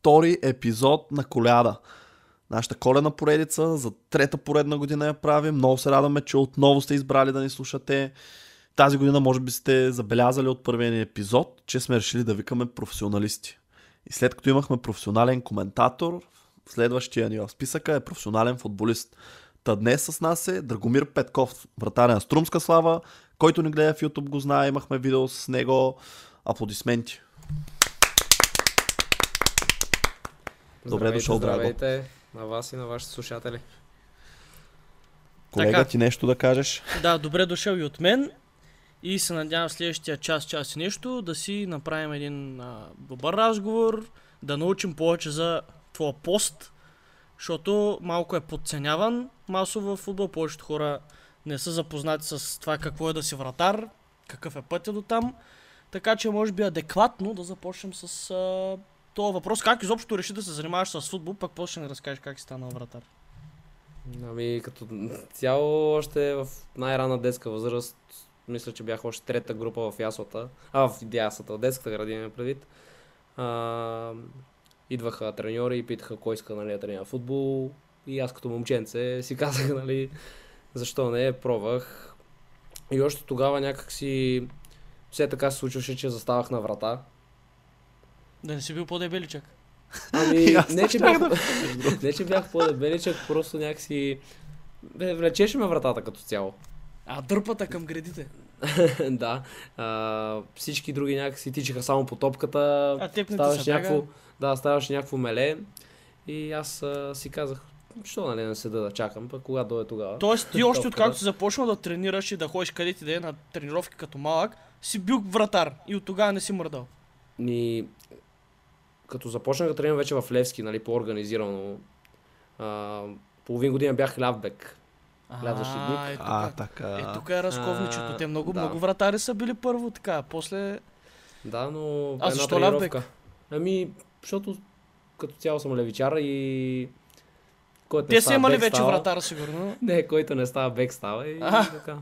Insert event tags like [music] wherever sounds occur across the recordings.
Втори епизод на Коляда. Нашата коледна поредица за трета поредна година я правим. Много се радваме, че отново сте избрали да ни слушате. Тази година може би сте забелязали от първия ни епизод, че сме решили да викаме професионалисти. И след като имахме професионален коментатор, следващия ни в списъка е професионален футболист. Та днес с нас е Драгомир Петков, вратаря на Струмска слава, който ни гледа в YouTube го знае, имахме видео с него. Аплодисменти. Добре Здравейте, дошъл, Драго. Здравейте на вас и на вашите слушатели. Колега, Така. ти нещо да кажеш? Да, добре дошъл и от мен. И се надявам в следващия час, час и нещо да си направим един а, добър разговор, да научим повече за твоя пост, защото малко е подценяван масово в футбол. Повечето хора не са запознати с това какво е да си вратар, какъв е пътя до там. Така че може би адекватно да започнем с а, този въпрос. Как изобщо реши да се занимаваш с футбол, пък после ще ни разкажеш как си станал вратар. Ами като цяло още в най-рана детска възраст, мисля, че бях още трета група в яслата, а в яслата, в детската градина предвид. А, идваха треньори и питаха кой иска нали, да тренира футбол. И аз като момченце си казах, [laughs] нали, защо не, пробвах. И още тогава някак си все така се случваше, че заставах на врата. Да не си бил по-дебеличък. Ами, [laughs] не, че бях, да- [laughs] не, че бях по-дебеличък, просто някакси... Бе, влечеше ме вратата като цяло. А дърпата към градите. [laughs] да. А, всички други някакси тичаха само по топката. А теб не се някакво, да, ставаше някакво меле. И аз а, си казах, що нали не седа да чакам, пък кога дойде тогава. Тоест ти още откакто си започнал да тренираш и да ходиш където и да е на тренировки като малък, си бил вратар и от тогава не си мърдал. Ни... Като започнах да тренирам вече в Левски, нали, по-организирано, а, половин година бях лявбек. Ляв защитник. А, е тук, А, е, така. тук е разковничето. Те много, да. много вратари са били първо така. После... Да, но А една защо лявбек? Ами, защото като цяло съм левичар и... Който не Те са имали бек, вече става. вратар, сигурно. [laughs] Не, който не става бек става и А. така.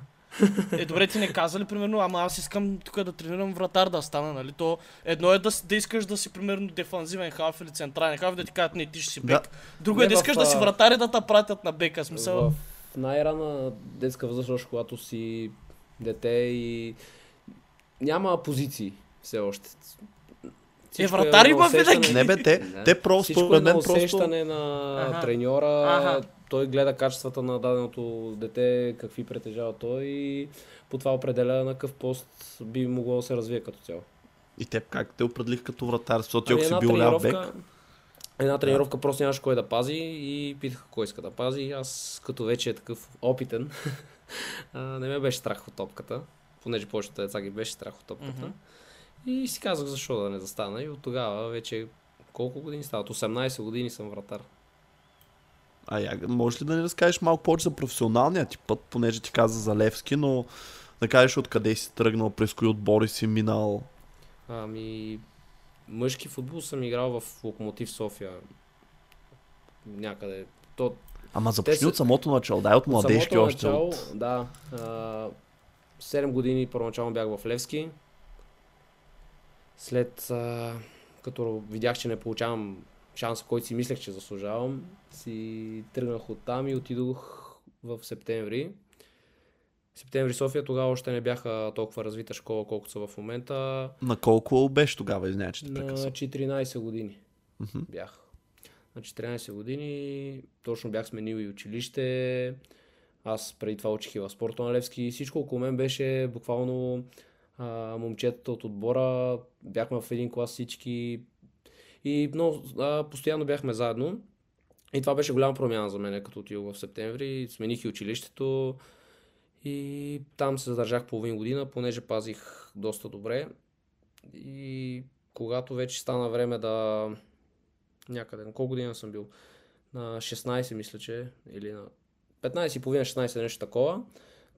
Е, добре, ти не казали, примерно, ама аз искам тук да тренирам вратар да стана, нали? То едно е да, да искаш да си, примерно, дефанзивен халф или централен халф, да ти кажат, не, ти ще си Да. бек. Друго е Не, да в, искаш да си вратар и да те пратят на бека. Смисъл. В най-рана детска възраст, когато си дете и няма позиции все още. Е, Всичко вратар на има винаги. Не бе, те, Да. те просто, Всичко е на усещане на Аха. треньора. Аха. Той гледа качествата на даденото дете, какви притежава той и по това определя на какъв пост би могло да се развие като цяло. И теб как те определих като вратар, защото ти Ами ако си една бил ляв бек, тренировка- Една тренировка просто нямаше кой да пази и питаха кой иска да пази. И аз като вече е такъв опитен, [laughs] не ме беше страх от топката, понеже повечето деца ги беше страх от топката. Мгм. И си казах защо да не застана и от тогава вече колко години стават? 18 години съм вратар. А я, можеш ли да ни разкажеш малко повече за професионалния ти път, понеже ти каза за Левски, но да кажеш откъде си тръгнал, през кои отбори си минал. Ами, мъжки футбол съм играл в Локомотив София. Някъде. То, Ама започни от самото начало, дай от младежки още. начало, От... да. А, 7 години първоначално бях в Левски. След а, като видях, че не получавам шанса, който си мислех, че заслужавам, си тръгнах от там и отидох в септември. Септември София тогава още не бяха толкова развита школа, колкото са в момента. На колко беше тогава, извиня, че те На прекъсвам. 14 години Мгм. бях. На 14 години точно бях сменил и училище. Аз преди това учих и в спорта на Левски. Всичко около мен беше буквално а, момчетата от отбора. Бяхме в един клас всички. И много, а, постоянно бяхме заедно. И това беше голяма промяна за мен, като отидох в септември. Смених и училището. И там се задържах половин година, понеже пазих доста добре. И когато вече стана време да някъде. На колко година съм бил? На 16 мисля, че или на 15 и половина, 16 нещо такова.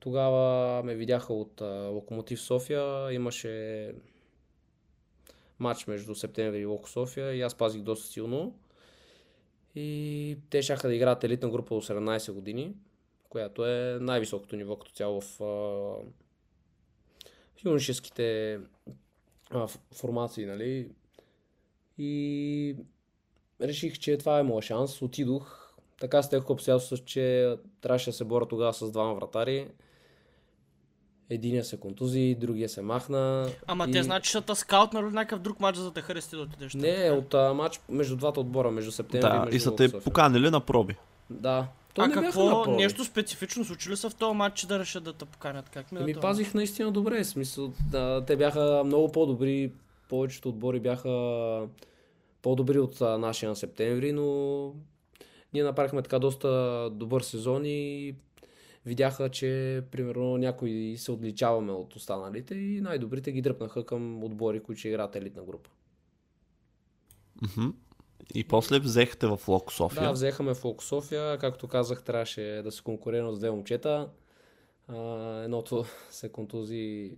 Тогава ме видяха от а, Локомотив София. Имаше матч между Септември и Локо София и аз пазих доста силно. И те шаха да играят елитна група до 17 години, която е най-високото ниво като цяло в а, юношеските а, формации, нали? И реших, че това е моят шанс. Отидох. Така стех обстоятелство, че трябваше да се боря тогава с двама вратари. Единия се контузи, другия се махна. Ама и... те значи, че са те скаутнали някакъв друг матч, за да те харесате да отидеш. Не, така? от а, матч между двата отбора, между септември и Да, между и са те София. поканили на проби. Да. То а не какво, на нещо специфично случи ли се в този матч, че да решат да те поканят? Как мина Ами това? пазих наистина добре. В смисъл, да, те бяха много по-добри. Повечето отбори бяха по-добри от а, нашия на септември, но ние направихме така доста добър сезон и видяха, че примерно някои се отличаваме от останалите и най-добрите ги дръпнаха към отбори, които ще играят елитна група. Мгм. И после взехте в Локо София. Да, взехаме в Локо София. Както казах, трябваше да се конкурирам с две момчета. А, едното [laughs] се контузи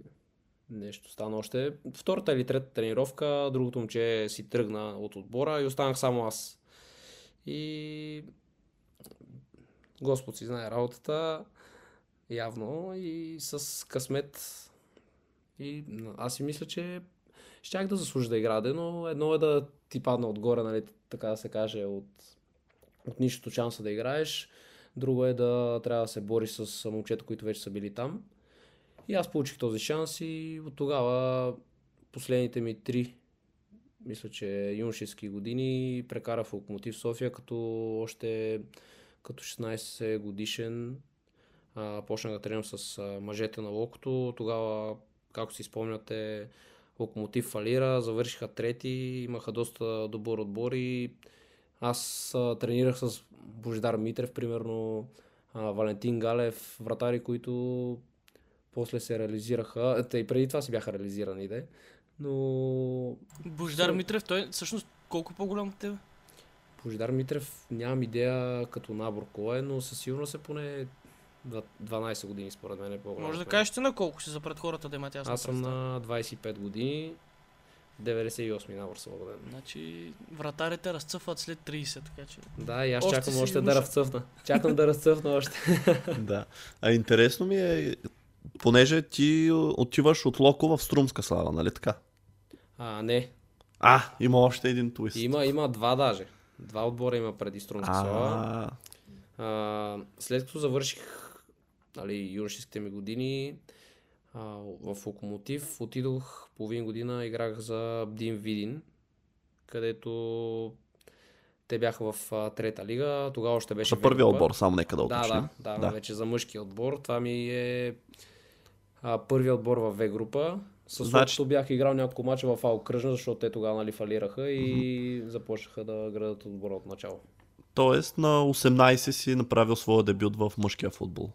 нещо стана още. Втората или трета тренировка, другото момче си тръгна от отбора и останах само аз. И Господ си знае работата, явно, и с късмет. И аз си мисля, че щях да заслужа да играя, но едно е да ти падна отгоре, нали, така да се каже, от, от нищото шанса да играеш. Друго е да трябва да се бориш с момчета, които вече са били там. И аз получих този шанс и от тогава последните ми три, мисля, че юношески години прекарах в Локомотив София, като още като 16 годишен а, почнах да тренирам с а, мъжете на Локото. Тогава, както си спомняте, Локомотив фалира, завършиха трети, имаха доста добър отбор и аз а, тренирах с Божидар Митрев, примерно а, Валентин Галев, вратари, които после се реализираха. Те и преди това си бяха реализирани, де. Но Божидар Митрев, той всъщност колко по-голям от теб? Божидар Митрев нямам идея като набор кой е, но със сигурност е поне два- 12 години според мен е по-голям. Може да кажеш ти на колко си за пред хората да имат ясна Аз съм представа. на 25 години, 98 набор съм роден. Значи вратарите разцъфват след 30, така че... Да, и аз Още чакам още да разцъфна. Чакам да разцъфна още. [laughs] да. А интересно ми е, понеже ти отиваш от Локо в Струмска слава, нали така? А, не. А, има още един твист. Има, има два даже. Два отбора има преди Струмска слава. А, А, след като завърших нали, юношеските ми години а, в Локомотив, отидох половин година, играх за Дин Видин, където те бяха в а, трета лига. Тогава още беше за първия отбор, само нека да Да, уточним. да, да, вече за мъжкия отбор. Това ми е а, първият отбор в В група. С Значи- бях играл няколко мача в Ал Кръжна, защото те тогава нали, фалираха и започнаха да градат отбора от начало. Тоест на 18 си направил своя дебют в мъжкия футбол.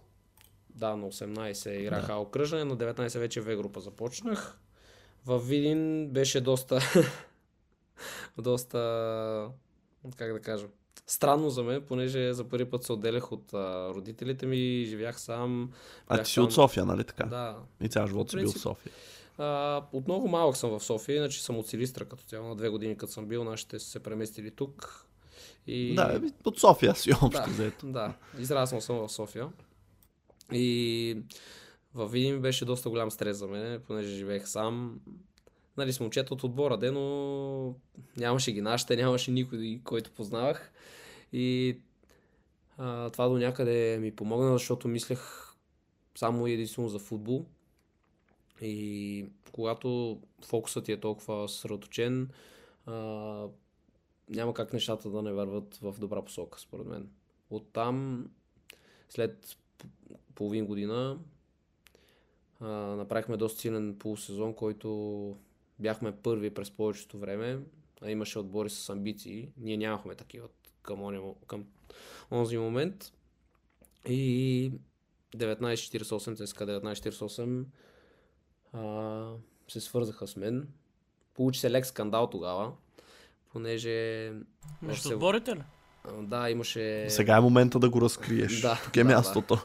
Да, на 18 играх да. окръжане, на 19 вече В група започнах. В Видин беше доста... [laughs] доста... как да кажа... Странно за мен, понеже за първи път се отделях от а, родителите ми, живях сам. А ти си там. от София, нали така? Да. И цял живот си бил в София. А, от много малък съм в София, иначе съм от Силистра като цяло. На две години като съм бил, нашите са се преместили тук. И... Да, еми, от София си общо Да, взето. да. Израснал съм в София. И във Видин ми беше доста голям стрес за мен, понеже живеех сам. Нали, с момчета от отбора, де, но нямаше ги нашите, нямаше никой, който познавах. И а, това до някъде ми помогна, защото мислех само и единствено за футбол. И когато фокусът ти е толкова съсредоточен, няма как нещата да не върват в добра посока, според мен. Оттам, след половин година, а, направихме доста силен полусезон, който бяхме първи през повечето време, а имаше отбори с амбиции. Ние нямахме такива към, мо- към онзи момент. И 1948, ЦСКА 1948 а, се свързаха с мен. Получи се лек скандал тогава, понеже... Между се- отборите ли? Да, имаше... Сега е момента да го разкриеш. Да, Тук е да, мястото.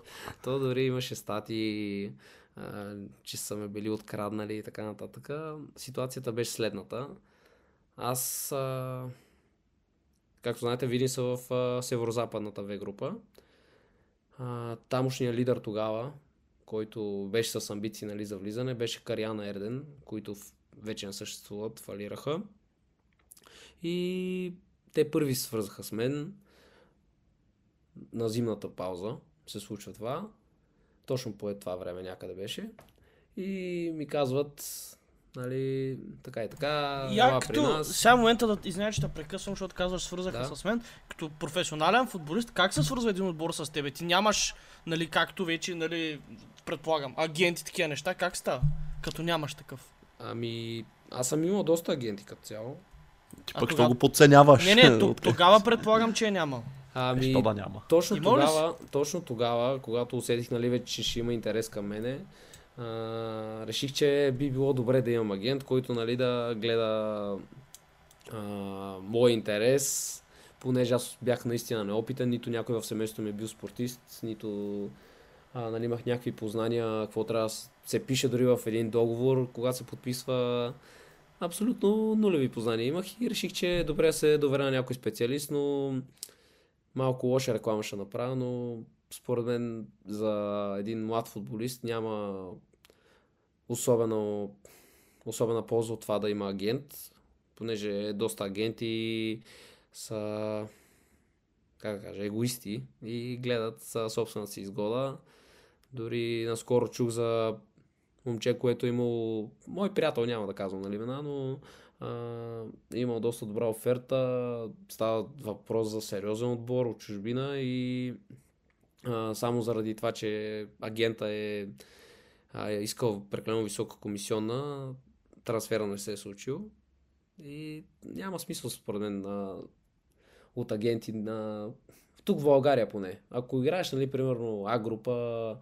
То дори имаше стати, а, че са ме били откраднали и така нататък. Ситуацията беше следната. Аз, а, както знаете, Видин са в а, северо-западната В група. А, тамошният лидер тогава, който беше с амбиции нали, за влизане, беше Кариана Ерден, които вече не съществуват, фалираха. И те първи се свързаха с мен на зимната пауза се случва това. Точно по това време някъде беше. И ми казват, нали, така и така, Я ела при като, нас. сега е момента да извиня, че те прекъсвам, защото казваш свързаха Да. с мен. Като професионален футболист, как се свързва един отбор с тебе? Ти нямаш, нали, както вече, нали, предполагам, агенти, такива неща, как става? Като нямаш такъв. Ами, аз съм имал доста агенти като цяло. Ти А пък тогава- що го подценяваш. Не, не, тогава предполагам, че е нямал. Ами, Що да няма. точно тогава, точно тогава, когато усетих, нали, вече, че ще има интерес към мене, реших, че би било добре да имам агент, който, нали, да гледа а, мой интерес, понеже аз бях наистина неопитен, нито някой в семейството ми е бил спортист, нито а, нали, имах някакви познания, какво трябва да се пише дори в един договор, когато се подписва. Абсолютно нулеви познания имах и реших, че е добре се доверя на някой специалист, но малко лоша реклама ще направя, но според мен за един млад футболист няма особено, особена полза от това да има агент, понеже доста агенти са, как кажа, егоисти и гледат собствената си изгода. Дори наскоро чух за момче, което е имал, мой приятел, няма да казвам нали имена, но а, е имал доста добра оферта, става въпрос за сериозен отбор от чужбина и само заради това, че агента е, а, е искал прекалено висока комисионна, трансфера не се е случил и няма смисъл според мен а, от агенти на тук в България поне. Ако играеш, нали, примерно А група,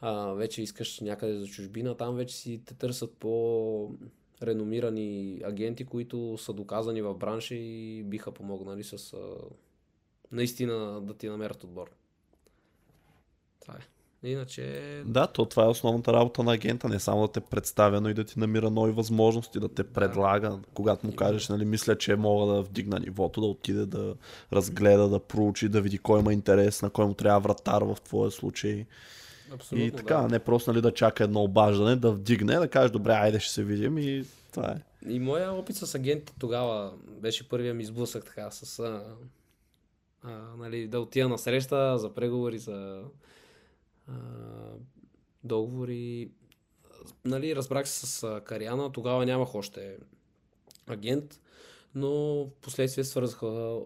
а, вече искаш някъде за чужбина, там вече си те търсят по реномирани агенти, които са доказани в бранша и биха помогнали с а, наистина да ти намерят отбор. Това е. Иначе... Да, то това е основната работа на агента, не само да те представя, но и да ти намира нови възможности, да те предлага, когато му кажеш, нали, мисля, че мога да вдигна нивото, да отиде да разгледа, да проучи, да види кой има интерес, на кой му трябва вратар в твоя случай. Абсолютно, и така, да. не просто нали, да чака едно обаждане, да вдигне, да каже, добре, айде ще се видим и това е. И моя опит с агентите тогава беше първия ми сблъсък така с а, а, нали, да отида на среща за преговори, за договори. Нали, разбрах се с Кариана, тогава нямах още агент, но в последствие свързаха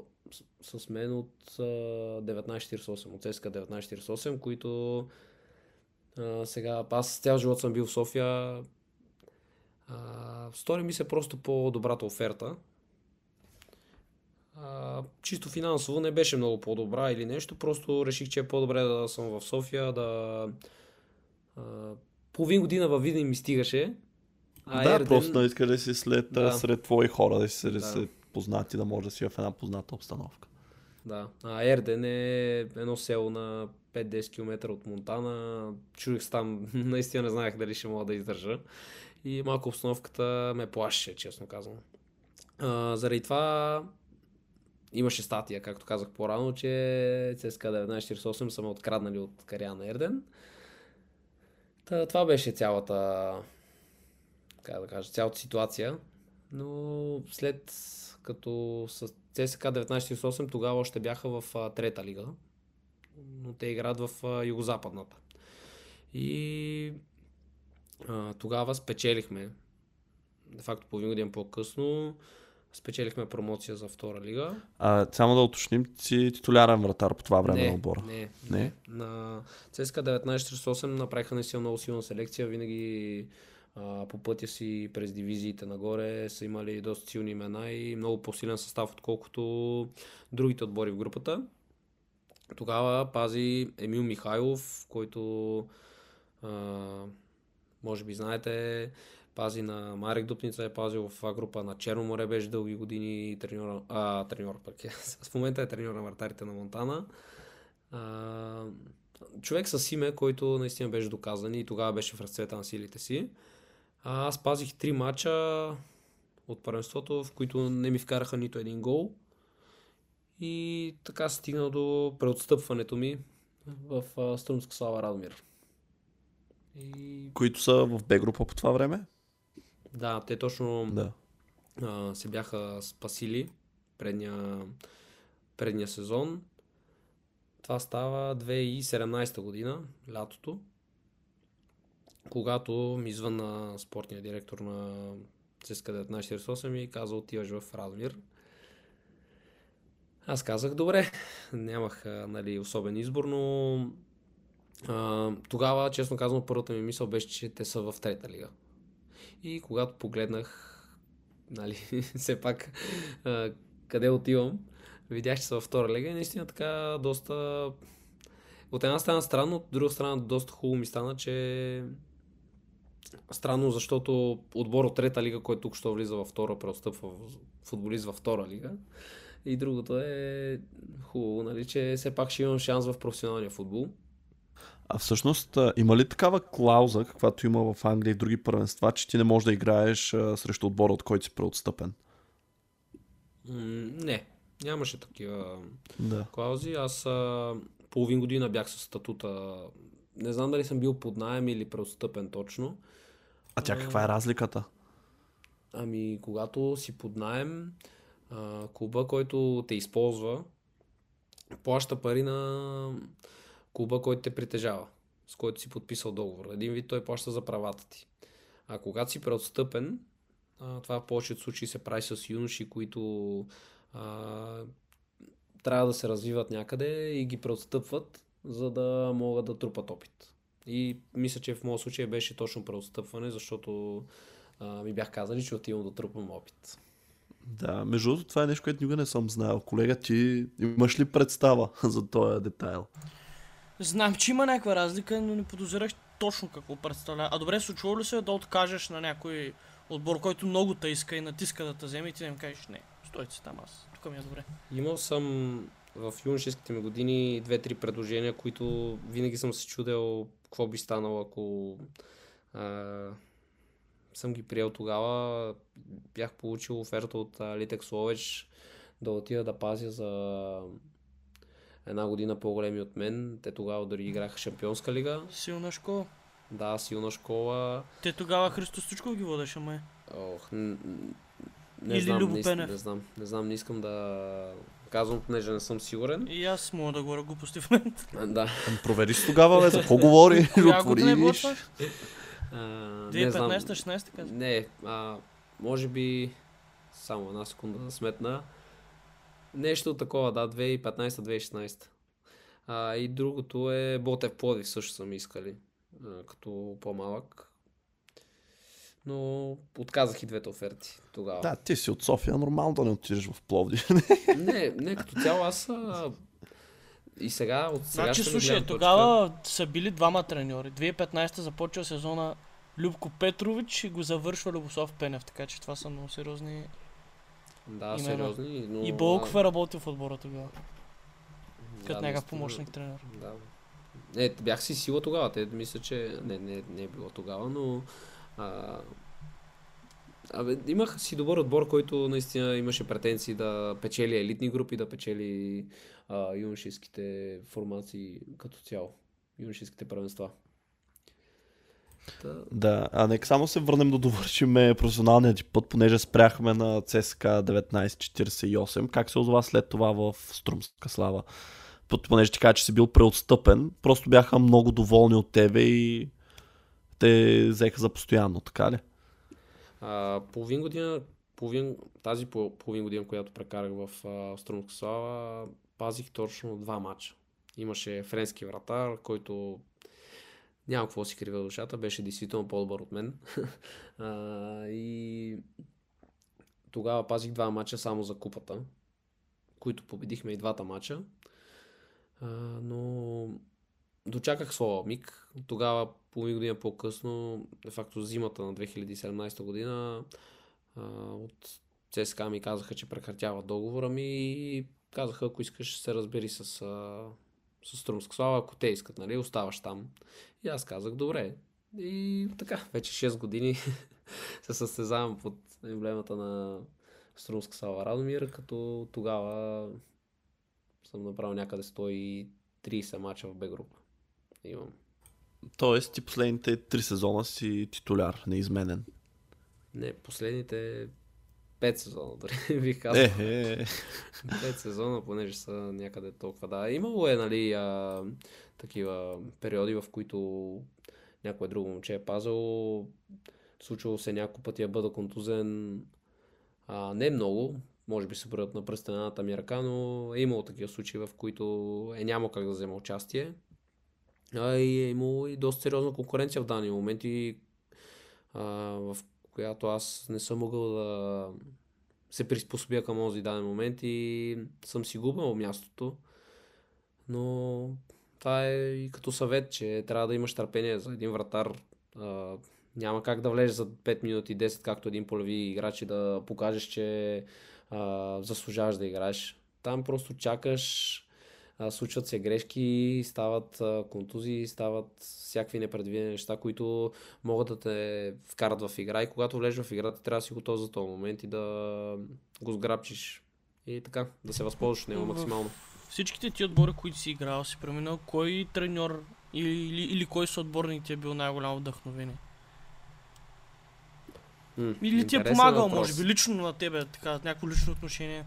с, с мен от а, 1948, от ЦСКА 1948, които а, сега аз цял живот съм бил в София, а, стори ми се просто по-добрата оферта. А, чисто финансово не беше много по-добра или нещо, просто реших, че е по-добре да съм в София, да... А, половин година във Видин ми стигаше. А да, Ерден- просто искаш да си след, Да. сред твои хора, да си сред, Да. сред познати, да може да си в една позната обстановка. Да, а Ерден е едно село на 5-10 км от Монтана. Чудих се там, [laughs] наистина не знаех дали ще мога да издържа. И малко обстановката ме плашеше, честно казвам. А, заради това имаше статия, както казах по-рано, че ЦСКА 1948 са ме откраднали от Кариана Ерден. Та, това беше цялата, как да кажа, цялата ситуация. Но след като с ЦСКА 1948 тогава още бяха в а, трета лига, но те играят в а, югозападната. И а, тогава спечелихме, де факто половин година по-късно, спечелихме промоция за втора лига. А, само да уточним, си титулярен вратар по това време не, на отбора. Не, Не? На ЦСКА 1948 направиха наистина много силна селекция. Винаги а, по пътя си през дивизиите нагоре са имали доста силни имена и много по-силен състав, отколкото другите отбори в групата. Тогава пази Емил Михайлов, който а, може би знаете, Пази на Марек Дупница, е пазил в група на Черно море, беше дълги години треньора, а, треньор пък е. [laughs] В момента е треньор на вратарите на Монтана. А, човек с име, който наистина беше доказан и тогава беше в разцвета на силите си. А, аз пазих три мача от първенството, в които не ми вкараха нито един гол. И така стигна до преотстъпването ми в Струмска слава Радомир. И... Които са в Б група по това време? Да, те точно да. а, се бяха спасили предния, предния сезон. Това става 2017 година, лятото, когато ми звънна спортния директор на ЦСКА 1948 и каза отиваш в Радомир. Аз казах добре, нямах нали, особен избор, но а, тогава, честно казвам, първата ми мисъл беше, че те са в трета лига. И когато погледнах, нали, [laughs] все пак а, къде отивам, видях, че са във втора лига и наистина така доста... От една страна странно, от друга страна доста хубаво ми стана, че странно, защото отбор от трета лига, който тук що влиза във втора, преотстъпва футболист във втора лига. И другото е хубаво, нали, че все пак ще имам шанс в професионалния футбол. А всъщност има ли такава клауза, каквато има в Англия и други първенства, че ти не можеш да играеш срещу отбора, от който си преотстъпен? не, нямаше такива да. клаузи. Аз а, половин година бях с статута. Не знам дали съм бил под найем или преотстъпен точно. А тя каква е разликата? Ами, когато си под найем, а, клуба, който те използва, плаща пари на клуба, който те притежава, с който си подписал договор. Един вид той плаща за правата ти. А когато си преотстъпен, това в повечето случаи се прави с юноши, които а, трябва да се развиват някъде и ги преотстъпват, за да могат да трупат опит. И мисля, че в моят случай беше точно преотстъпване, защото а, ми бях казали, че отивам да трупам опит. Да, между другото, това е нещо, което никога не съм знаел. Колега, ти имаш ли представа [laughs] за този детайл? Знам, че има някаква разлика, но не подозирах точно какво представлява. А добре, случва ли се да откажеш на някой отбор, който много те иска и натиска да те вземе и ти да им кажеш не, стойте там аз, тук ми е добре. Имал съм в юношеските ми години две-три предложения, които винаги съм се чудел какво би станало, ако а, съм ги приел тогава. Бях получил оферта от Литекс Ловеч да отида да пазя за една година по-големи от мен. Те тогава дори играха Шампионска лига. Силна школа. Да, силна школа. Те тогава Христо Стучков ги водеше, май. Ох, не, не Или знам, Любо не, не, знам, не знам, не искам да казвам, понеже не съм сигурен. И аз мога да говоря глупости в момента. Да. Ами провери си тогава, бе, за какво говори? Коя година е 2015-16 каза? Не, а, може би само една секунда да сметна. Нещо такова, да, 2015-2016. А, и другото е Ботев Плодив също съм искали, а, като по-малък. Но отказах и двете оферти тогава. Да, ти си от София, нормално да не отидеш в Пловдив. [laughs] не, не, като цяло аз а... и сега от сега Значи, слушай, тогава точка... са били двама треньори. 2015 започва сезона Любко Петрович и го завършва Любослав Пенев, така че това са много сериозни да, имена. сериозни. Но... И Болков е работил в отбора тогава. Да, Като някакъв помощник тренер. Да. Не, бях си сила тогава. Те мисля, че не, не, не е било тогава, но а... Абе, имах си добър отбор, който наистина имаше претенции да печели елитни групи, да печели а, юношеските формации като цяло, юношеските първенства. Да. да, а нека само се върнем да довършиме професионалния ти път, понеже спряхме на ЦСК 1948. Как се озова след това в Струмска слава? Понеже ти кажа, че си бил преотстъпен, просто бяха много доволни от тебе и те взеха за постоянно, така ли? А, половин година, половин, тази половин година, която прекарах в Струмска слава, пазих точно два мача. Имаше френски вратар, който няма какво си крива душата, беше действително по-добър от мен. [laughs] а, и тогава пазих два мача само за купата, които победихме и двата мача. А, но дочаках своя миг. Тогава, половин година по-късно, де факто зимата на 2017 година, а, от ЦСКА ми казаха, че прекратяват договора ми и казаха, ако искаш, се разбери с, а, с Струмск Слава, ако те искат, нали, оставаш там. И аз казах, добре. И така, вече 6 години [laughs] се състезавам под емблемата на Струмска Слава Радомир, като тогава съм направил някъде 130 мача в Б група. Имам. Тоест ти последните три сезона си титуляр, неизменен. Не, последните 5 сезона, [laughs] дори бих казал. Е, е. 5 сезона, понеже са някъде толкова. Да, имало е, нали, а, такива периоди, в които някое друго момче е пазал. Случвало се няколко пъти да бъда контузен. А, не много, може би се броят на пръстената ми ръка, но е имало такива случаи, в които е нямало как да взема участие. А, и е имало и доста сериозна конкуренция в дани моменти, а, в която аз не съм могъл да се приспособя към този даден момент и съм си губил мястото. Но това е и като съвет, че трябва да имаш търпение за един вратар. А, няма как да влезеш за 5 минути 10, както един полеви играч и да покажеш, че а, заслужаваш да играеш. Там просто чакаш, а, случват се грешки, стават а, контузии, стават всякакви непредвидени неща, които могат да те вкарат в игра и когато влезеш в играта, трябва да си готов за този момент и да го сграбчиш и така, да се възползваш от него максимално. Всичките ти отбори, които си играл, си преминал, кой треньор или, или, или кой съотборник ти е бил най-голямо вдъхновение? М, Или ти е помагал, въпрос. може би, лично на тебе, така, някакво лично отношение.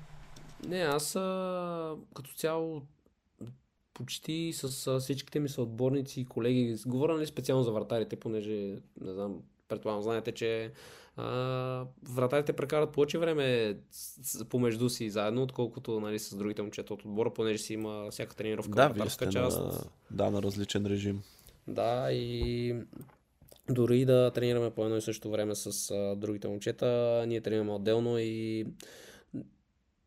Не, аз а, като цяло почти с всичките ми съотборници и колеги, говоря нали специално за вратарите, понеже, не знам, предполагам, знаете, че а, вратарите прекарат повече време помежду си заедно, отколкото нали, с другите момчета от отбора, понеже си има всяка тренировка Да, вратарска част. на, да, на различен режим. Да, и дори да тренираме по едно и също време с а, другите момчета, ние тренираме отделно и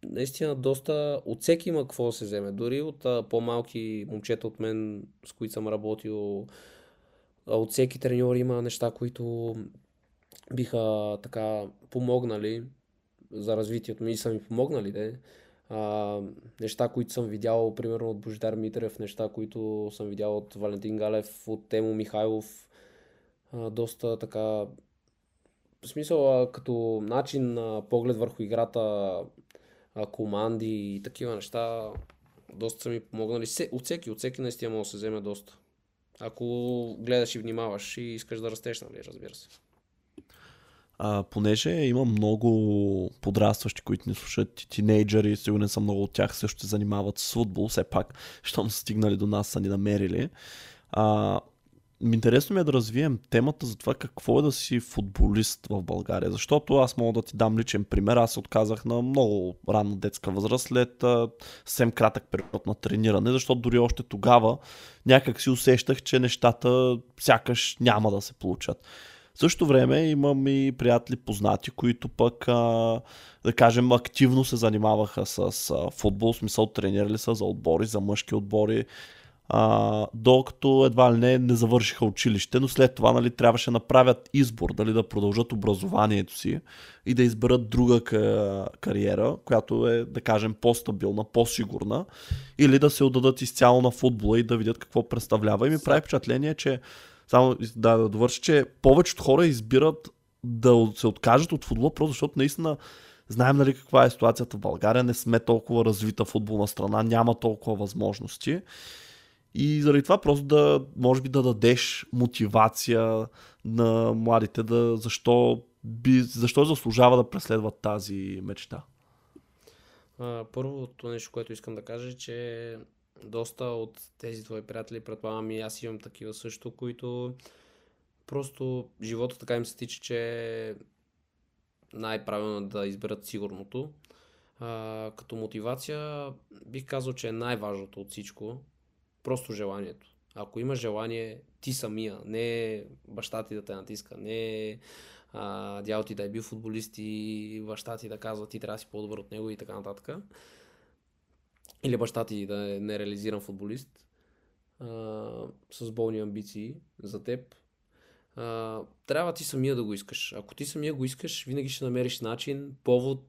наистина доста, от всеки има какво да се вземе. Дори от а, по-малки момчета от мен, с които съм работил, а, от всеки треньор има неща, които биха така помогнали за развитието ми и са ми помогнали, де. А, неща, които съм видял, примерно от Божидар Митрев, неща, които съм видял от Валентин Галев, от Темо Михайлов, а, доста така, в смисъл, като начин на поглед върху играта, а, команди и такива неща, доста са ми помогнали. Се, от всеки, от всеки наистина може да се вземе доста. Ако гледаш и внимаваш и искаш да растеш, нали, разбира се. А, понеже има много подрастващи, които ни слушат и тинейджъри, сигурен съм много от тях също се занимават с футбол, все пак, щом са стигнали до нас, са ни намерили. А, интересно ми е да развием темата за това какво е да си футболист в България, защото аз мога да ти дам личен пример. Аз се отказах на много ранна детска възраст след съвсем кратък период на трениране, защото дори още тогава някак си усещах, че нещата сякаш няма да се получат. В същото време имам и приятели познати, които пък, а, да кажем, активно се занимаваха с а, футбол, в смисъл тренирали са за отбори, за мъжки отбори, а, докато едва ли не не завършиха училище, но след това нали, трябваше да направят избор дали да продължат образованието си и да изберат друга ка- кариера, която е, да кажем, по-стабилна, по-сигурна, или да се отдадат изцяло на футбола и да видят какво представлява. И ми прави впечатление, че само да, да довърша, че повечето хора избират да се откажат от футбола, просто защото наистина знаем нали каква е ситуацията в България, не сме толкова развита футболна страна, няма толкова възможности. И заради това просто да, може би да дадеш мотивация на младите да защо, би, защо заслужава да преследват тази мечта. Първото нещо, което искам да кажа е, че доста от тези твои приятели, предполагам и аз имам такива също, които просто живота така им се тича, че най-правилно е да изберат сигурното. А, като мотивация бих казал, че е най-важното от всичко просто желанието. Ако имаш желание, ти самия, не баща ти да те натиска, не а, ти да е бил футболист и баща ти да казва ти трябва да си по-добър от него и така нататък. Или баща ти да е нереализиран футболист. а, с болни амбиции за теб, а, трябва ти самия да го искаш. Ако ти самия го искаш, винаги ще намериш начин, повод,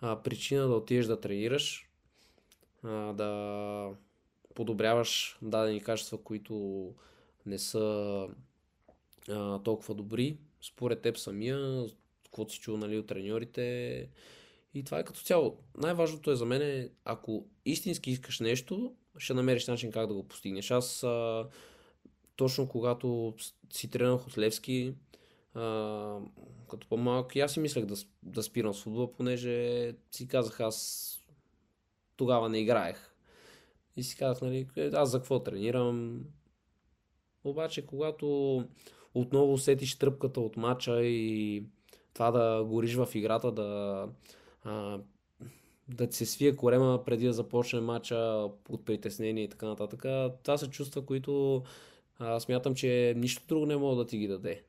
а, причина да отидеш да тренираш, а, да подобряваш дадени качества, които не са а, толкова добри, според теб самия, каквото си чул нали, от треньорите. И това е като цяло. Най-важното е за мен, ако истински искаш нещо, ще намериш начин как да го постигнеш. Аз а, точно когато си тренах от Левски, а, като по-малък, аз си мислех да, да спирам с футбола, понеже си казах аз тогава не играех. И си казах, нали, «Е, аз за какво тренирам? Обаче, когато отново усетиш тръпката от мача и това да гориш в играта, да, а, да се свие корема преди да започне мача от притеснение и така нататък. Това са чувства, които а, смятам, че нищо друго не мога да ти ги даде.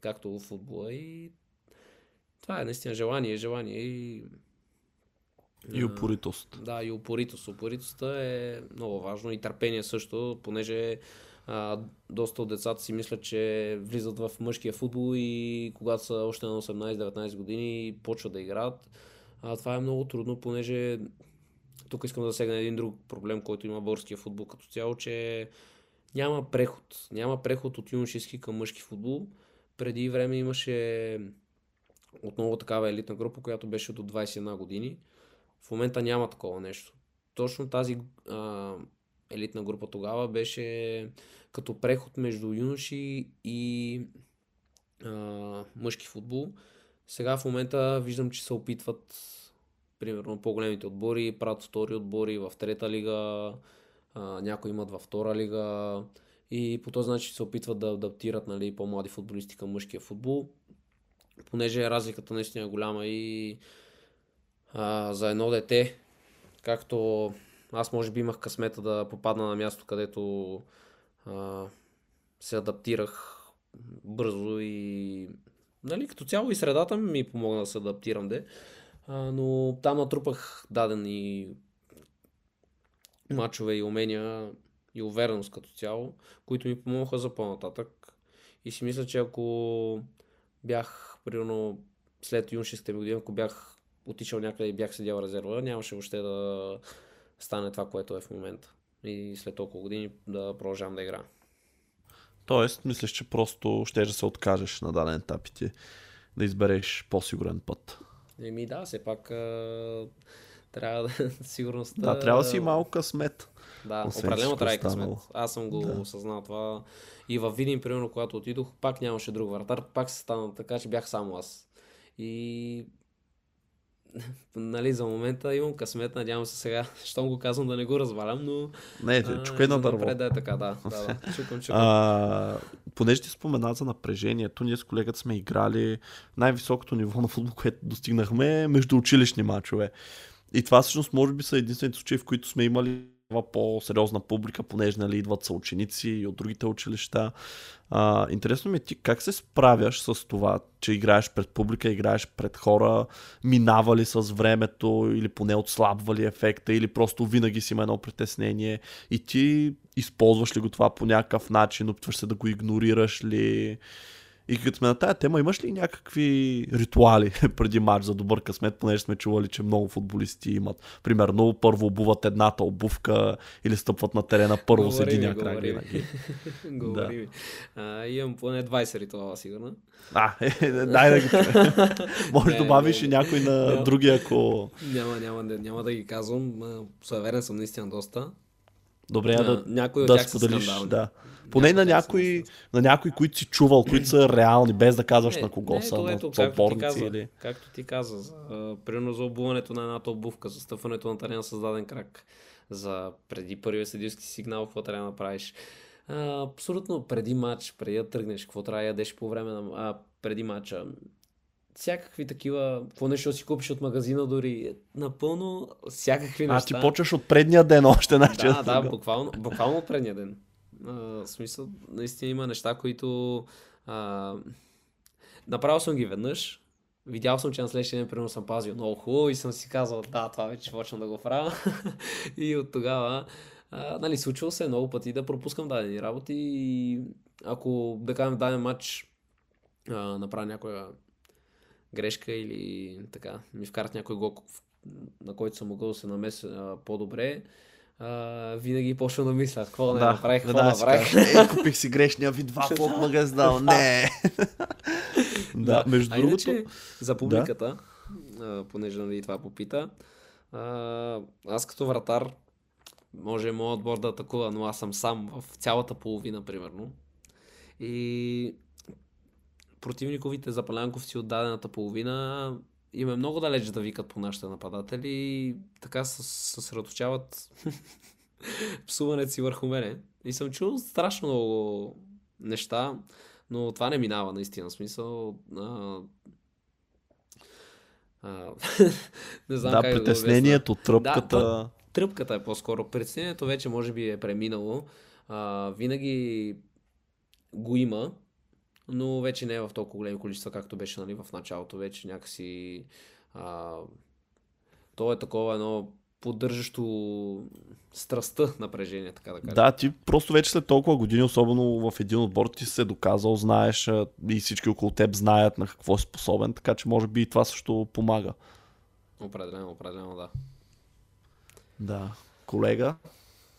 Както в футбола. И това е наистина желание, желание и И упоритост. да, и упоритост. Упоритостта е много важно и търпение също, понеже а, доста от децата си мислят, че влизат в мъжкия футбол и когато са още на 18-19 години почват да играят. А, това е много трудно, понеже тук искам да засегна един друг проблем, който има българския футбол като цяло, че няма преход. Няма преход от юношески към мъжки футбол. Преди време имаше отново такава елитна група, която беше до 21 години. В момента няма такова нещо. Точно тази а, елитна група тогава беше като преход между юноши и а, мъжки футбол. Сега в момента виждам, че се опитват примерно по-големите отбори, правят втори отбори в трета лига, а, някои имат във втора лига и по този начин се опитват да адаптират нали, по-млади футболисти към мъжкия футбол, понеже разликата наистина е голяма и а, за едно дете, както аз може би имах късмета да попадна на място, където а, се адаптирах бързо и нали, като цяло и средата ми помогна да се адаптирам, де. А, но там натрупах дадени мачове и умения и увереност като цяло, които ми помогнаха за по-нататък. И си мисля, че ако бях, примерно, след юношеските ми години, ако бях отишъл някъде и бях седял резерва, нямаше въобще да стане това, което е в момента. И след толкова години да продължавам да играя. Тоест, мислиш, че просто ще да се откажеш на даден етап и ти да избереш по-сигурен път. Еми да, все пак а, трябва да [laughs] сигурността... Да, трябва да си малко късмет. Да, освен определено трябва и късмет. Аз съм го Да. осъзнал това. И във Видин, примерно, когато отидох, пак нямаше друг вратар, пак се стана така, че бях само аз. И [laughs] нали, за момента имам късмет, надявам се сега, [laughs] щом го казвам да не го развалям, но... Не, чукай на дърво. напред Да е така, да. да, да. [laughs] Чукам, чукам. А, понеже ти спомена за напрежението, ние с колегата сме играли най-високото ниво на футбол, което достигнахме между училищни матчове. И това всъщност може би са единствените случаи, в които сме имали по-сериозна публика, понеже нали, идват са ученици и от другите училища. А, интересно ми е ти как се справяш с това, че играеш пред публика, играеш пред хора, минава ли с времето или поне отслабва ли ефекта или просто винаги си има едно притеснение и ти използваш ли го това по някакъв начин, опитваш се да го игнорираш ли? И като сме на тая тема, имаш ли някакви ритуали [laughs] преди матч за добър късмет, понеже сме чували, че много футболисти имат. Примерно, първо обуват едната обувка или стъпват на терена първо с единия крак говори. Говори [laughs] ми. А, имам поне 20 ритуала, сигурно. А, [laughs] е, дай да ги. Може да добавиш и някой на не. другия, ако... Няма, няма, да- няма да ги казвам. Съверен съм наистина доста. Добре, да, някои от да тях са споделиш. Да. Поне на някои, на някои, които си чувал, които са реални, без да казваш на кого не, са, ето, на каза, или... Както ти каза, за, а, примерно за обуването на едната обувка, за стъпването на терена с даден крак, за преди първия съдийски сигнал, какво трябва да направиш. А, абсолютно преди матч, преди да тръгнеш, какво трябва да ядеш по време на а, преди матча. Всякакви такива, какво нещо си купиш от магазина дори, напълно всякакви А, неща. ти почваш от предния ден още, значи. Да, да, буквално, буквално предния ден. В смисъл, наистина има неща, които а, направил съм ги веднъж, видял съм, че на следващия ден, примерно, съм пазил много хубаво и съм си казал, да, това вече почвам да го правя. [laughs] и от тогава А, нали, случва се много пъти да пропускам дадени работи и ако, да кажем, даден матч а, направя някоя грешка или така, ми вкарат някой гол, на който съм могъл да се намеся по-добре, а, винаги почвам да мисля, какво да, не направих, какво да, направих. Е, купих си грешния вид два [laughs] в магазина. [laughs] Не. да, между а другото... Иначе, за публиката, а, понеже нали, това попита, а, аз като вратар, може моят отбор да атакува, но аз съм сам в цялата половина, примерно. И противниковите запалянковци от дадената половина им е много далеч да викат по нашите нападатели и така се съсредоточават [laughs] псуването си върху мене. И съм чул страшно много неща, но това не минава наистина. Смисъл, а, а, [laughs] не знам да, как притеснението, да тръпката. Да, тръпката е по-скоро. Притеснението вече може би е преминало. А, винаги го има, но вече не е в толкова големи количества, както беше нали, в началото. Вече някакси а, то е такова едно поддържащо страстта напрежение, така да кажа. Да, ти просто вече след толкова години, особено в един отбор, ти се доказал, знаеш и всички около теб знаят на какво е способен, така че може би и това също помага. Определено, определено, да. Да. Колега,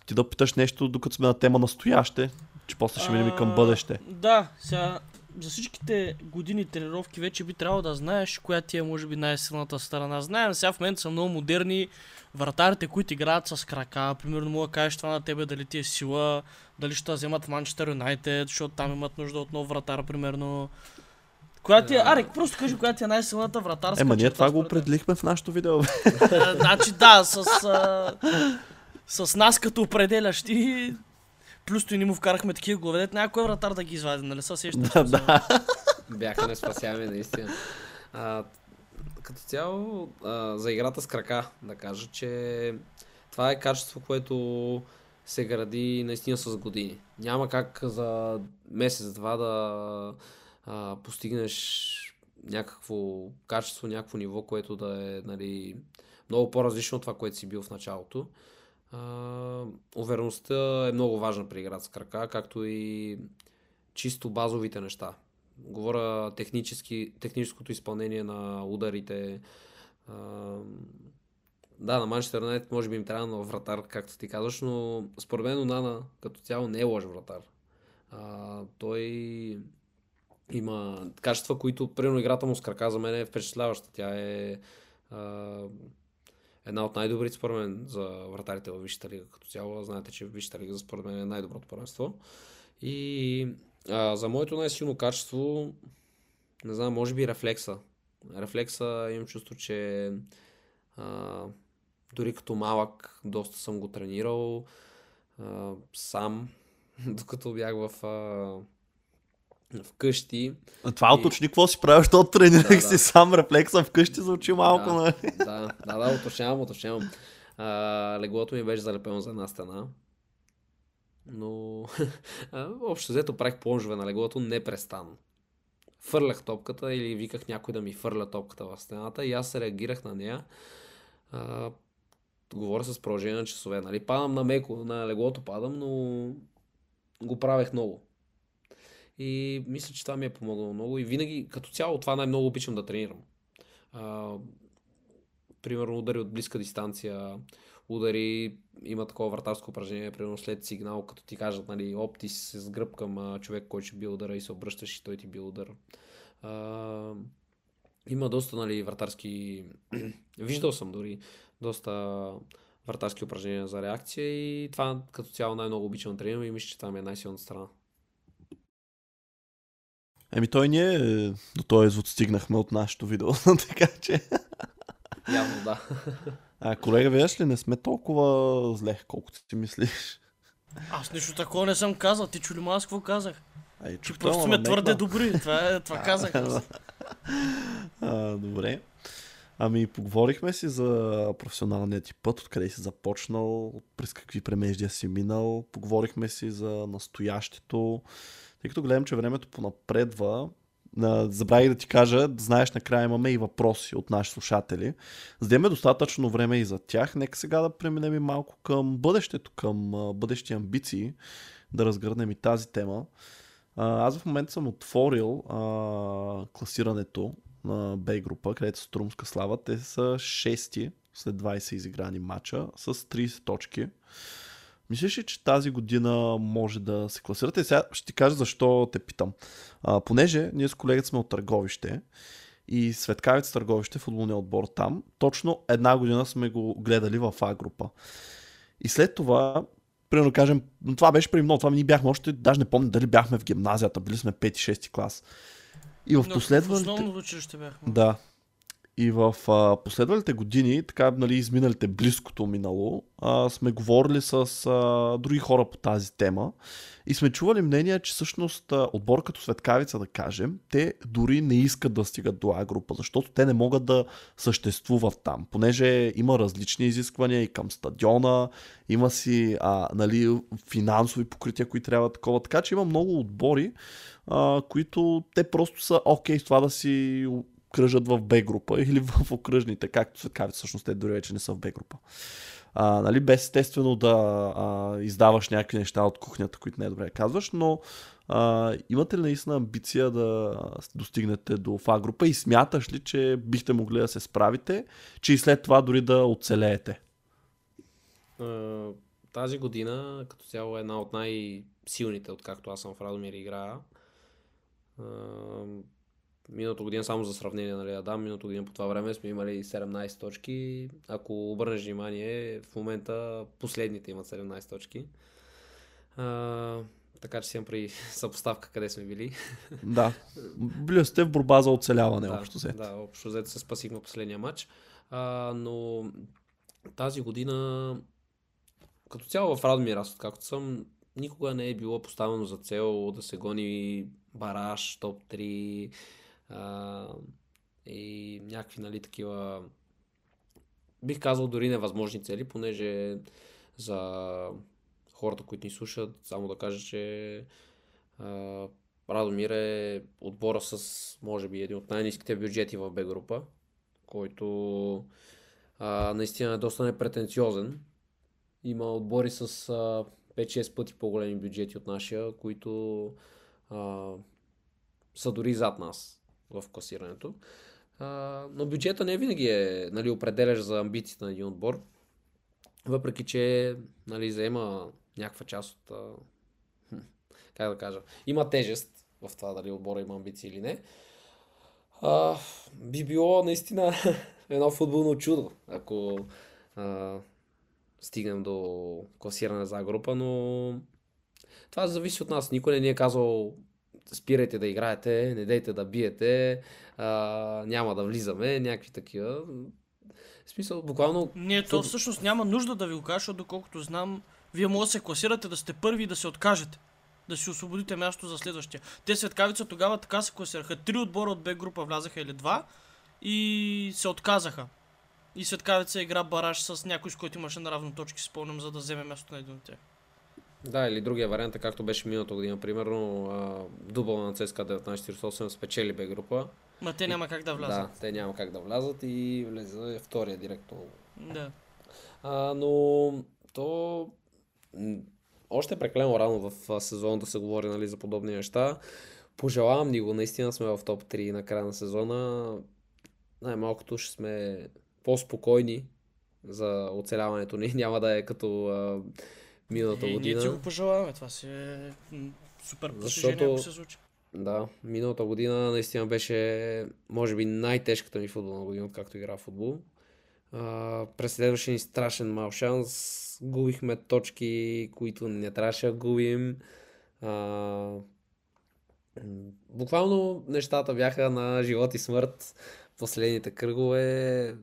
ти да питаш нещо, докато сме на тема настояще, че после ще минем и към бъдеще. Да, сега за всичките години тренировки вече би трябвало да знаеш коя ти е може би най-силната страна. Знаем, сега в момента са много модерни вратарите, които играят с крака. Примерно мога да кажеш това на тебе дали ти е сила, дали ще вземат Манчестър Юнайтед, защото там имат нужда от нов вратар, примерно. Коя ти е, Арик, просто кажи коя ти е най-силната вратарска Ема ние това го определихме в нашото видео. Е, Значи да, с, а, с нас като определящи, плюс той ни му вкарахме такива главе, някой вратар да ги извади, нали се сещаш? да, да. Бяха не спасяеми, наистина. А, като цяло, а, за играта с крака, да кажа, че това е качество, което се гради наистина с години. Няма как за месец-два да а, постигнеш някакво качество, някакво ниво, което да е нали, много по-различно от това, което си бил в началото. А, увереността е много важна при играта с крака, както и чисто базовите неща. Говоря технически, техническото изпълнение на ударите. А, да, на Манчестър Юнайтед може би им трябва на вратар, както ти казваш, но според мен Онана като цяло не е лош вратар. А, той има качества, които, примерно играта му с крака за мен е впечатляваща. Тя е а, една от най-добрите според мен за вратарите във Висшата лига като цяло. Знаете, че Висшата лига според мен е най-доброто първенство. И а, за моето най-силно качество, не знам, може би рефлекса. Рефлекса имам чувство, че а, дори като малък доста съм го тренирал а, сам, [laughs] докато бях в а, вкъщи. А Това И- уточни какво си правиш, защото тренирах Да, си да. сам рефлекса вкъщи, звучи малко, да, нали? да, да, да, уточнявам, уточнявам. А, леглото ми беше залепено за една стена. Но [laughs] а, общо взето правих плонжове на леглото непрестанно. Фърлях топката или виках някой да ми фърля топката в стената и аз реагирах на нея. А, говоря с продължение на часове. Нали? Падам на меко, на леглото падам, но го правех много. И мисля, че това ми е помогнало много. И винаги, като цяло, това най-много обичам да тренирам. А, примерно удари от близка дистанция, удари, има такова вратарско упражнение, примерно след сигнал, като ти кажат, нали, оп, ти си с гръб към а, човек, който ще бие удара и се обръщаш и той ти бие удар. А, има доста, нали, вратарски... [clears throat] Виждал съм дори доста вратарски упражнения за реакция и това като цяло най-много обичам да тренирам и мисля, че това ми е най-силната страна. Еми той ние е, до този извод стигнахме от нашото видео, [laughs] така че... Явно да. А, колега, виж ли, не сме толкова зле, колкото си мислиш. Аз нищо такова не съм казал, ти чули ма аз какво казах? Ай, Че чух просто сме ама твърде добри, това, е, това [laughs] казах. аз. А, добре. Ами, поговорихме си за професионалния ти път, откъде си започнал, през какви премеждия си минал, поговорихме си за настоящето. Тъй като гледам, че времето понапредва, на, забравих да ти кажа, да знаеш, накрая имаме и въпроси от наши слушатели. За да имаме достатъчно време и за тях, нека сега да преминем и малко към бъдещето, към бъдещи амбиции, да разгърнем и тази тема. Аз в момента съм отворил а, класирането на Б група, където са Струмска слава. Те са 6 след 20 изиграни матча с 30 точки. Мислиш ли, че тази година може да се класирате? Сега ще ти кажа защо те питам. А, понеже ние с колегата сме от Търговище и Светкавец Търговище, футболния отбор там, точно една година сме го гледали в А група. И след това, примерно кажем, това беше преди много, това ние бяхме още, даже не помня дали бяхме в гимназията, били сме 5-6 клас. И в Но последвалите... В основното училище бяхме. Да. И в а, последвалите години, така нали, изминалите близкото минало, а, сме говорили с а, други хора по тази тема и сме чували мнение, че всъщност а, отбор като Светкавица, да кажем, те дори не искат да стигат до А група, защото те не могат да съществуват там, понеже има различни изисквания и към стадиона, има си а, нали, финансови покрития, които трябва такова. Така че има много отбори, а, които те просто са окей с това да си кръжат в Б група или [laughs] в окръжните, както се казва, всъщност те дори вече не са в Б група. А, нали, без естествено да а, издаваш някакви неща от кухнята, които не е добре казваш, но а, имате ли наистина амбиция да достигнете до ФА група и смяташ ли, че бихте могли да се справите, че и след това дори да оцелеете? Тази година като цяло е една от най-силните, откакто аз съм в Радомир играя. Миналото година, само за сравнение, нали, да миналото година по това време сме имали 17 точки. Ако обърнеш внимание, в момента последните имат 17 точки. А, така че си при [laughs] съпоставка къде сме били. [laughs] Да. Били сте в борба за оцеляване, да, общо взето. Да, общо взето се спасихме последния матч. А, но тази година, като цяло в Радмир, аз откакто съм, никога не е било поставено за цел да се гони бараж, топ 3, и някакви, нали, такива бих казал дори невъзможни цели, понеже за хората, които ни слушат, само да кажа, че а, Радомир е отбора с, може би, един от най-низките бюджети в Б група, който а, наистина е доста непретенциозен. Има отбори с а, 5-6 пъти по-големи бюджети от нашия, които а, са дори зад нас в класирането. А, но бюджета не винаги е нали, определящ за амбициите на един отбор. Въпреки, че нали, заема някаква част от... Как да кажа? Има тежест в това дали отбора има амбиции или не. А, би било наистина [laughs] едно футболно чудо, ако а, стигнем до класиране за група, но това зависи от нас. Никой не ни е казал спирайте да играете, не дейте да биете, а, няма да влизаме, някакви такива. В смисъл, буквално... Не, то всъщност няма нужда да ви го кажа, защото доколкото знам, вие може да се класирате да сте първи и да се откажете. Да си освободите място за следващия. Те светкавица тогава така се класираха. Три отбора от Б група влязаха или два и се отказаха. И Светкавица игра бараж с някой, с който имаше наравно точки, спомням, за да вземе място на един от тях. Да, или другия вариант, е както беше миналата година, примерно, дубъл на ЦСКА 1948 спечели Б група. Ма те няма как да влязат. Да, те няма как да влязат и влезе втория директно. Да. А, но то още е прекалено рано в сезона да се говори нали, за подобни неща. Пожелавам ни го, наистина сме в топ 3 на края на сезона. Най-малкото ще сме по-спокойни за оцеляването ни. [laughs] Няма да е като а, миналата е, година. Ние ти го пожелаваме, това си е супер постижение, ако се случи. Да, миналата година наистина беше, може би, най-тежката ми футболна година, откакто игра в футбол. А, преследваше ни страшен мал шанс. Губихме точки, които не трябваше да губим. А, буквално нещата бяха на живот и смърт. Последните кръгове.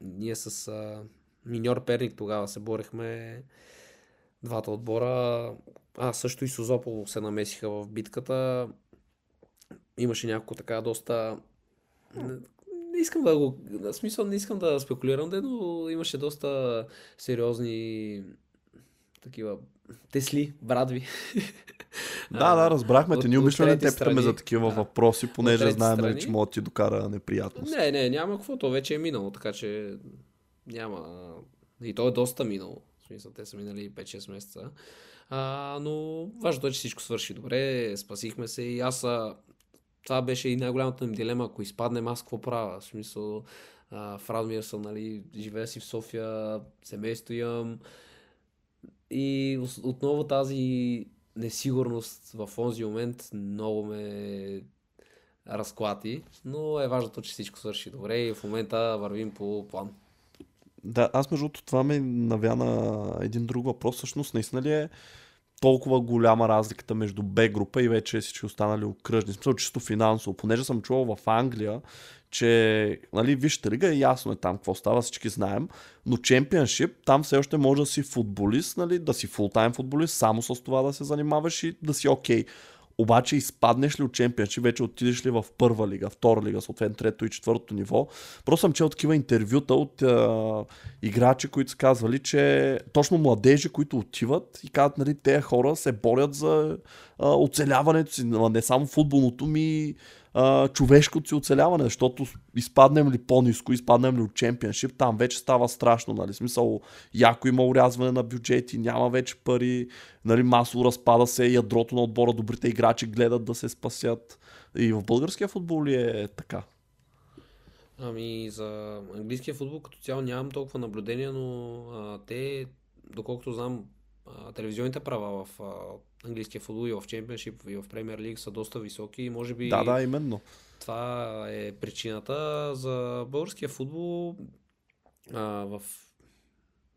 Ние с а, миньор Перник тогава се борехме двата отбора. А, също и Созопол се намесиха в битката. Имаше няколко така доста... Не, искам да го... В смисъл не искам да спекулирам, но имаше доста сериозни такива Тесли, брадви. [laughs] Да, да, разбрахме те. Ние от умишлено не трети те питаме за такива Да. въпроси, понеже знаем, нали, страни. че може да ти докара неприятност. Не, не, няма какво, то вече е минало, така че няма. И то е доста минало. Смисъл, те са минали 5-6 месеца. А, но важното е, че всичко свърши добре, спасихме се и аз. А, това беше и най-голямата им дилема, ако изпаднем аз какво правя. В смисъл, а, в Радмир съм, нали, живея си в София, семейство имам. И отново тази несигурност в онзи момент много ме разклати, но е важното, че всичко свърши добре и в момента вървим по план. Да, аз между другото това ме навя на един друг въпрос. Всъщност, наистина ли е толкова голяма разликата между Б група и вече всички останали окръжни? Смисъл, чисто финансово. Понеже съм чувал в Англия, че нали, вижте лига, ясно е там какво става, всички знаем, но чемпионшип, там все още може да си футболист, нали, да си фултайм футболист, само с това да се занимаваш и да си окей. Обаче изпаднеш ли от чемпионшип, вече отидеш ли в първа лига, втора лига, съответно трето и четвърто ниво. Просто съм чел такива интервюта от а, играчи, които са казвали, че точно младежи, които отиват и казват, нали, тези хора се борят за а, оцеляването си, не само футболното ми, а, човешкото си оцеляване, защото изпаднем ли по-низко, изпаднем ли от чемпионшип, там вече става страшно, нали, смисъл, яко има урязване на бюджети, няма вече пари, нали, масово разпада се ядрото на отбора, добрите играчи гледат да се спасят. И в българския футбол ли е така? Ами за английския футбол като цяло нямам толкова наблюдения, но а, те, доколкото знам, а, телевизионните права в а, английския футбол и в Чемпионшип и в Премьер Лиг са доста високи и може би Да, да, именно. това е причината за българския футбол а, в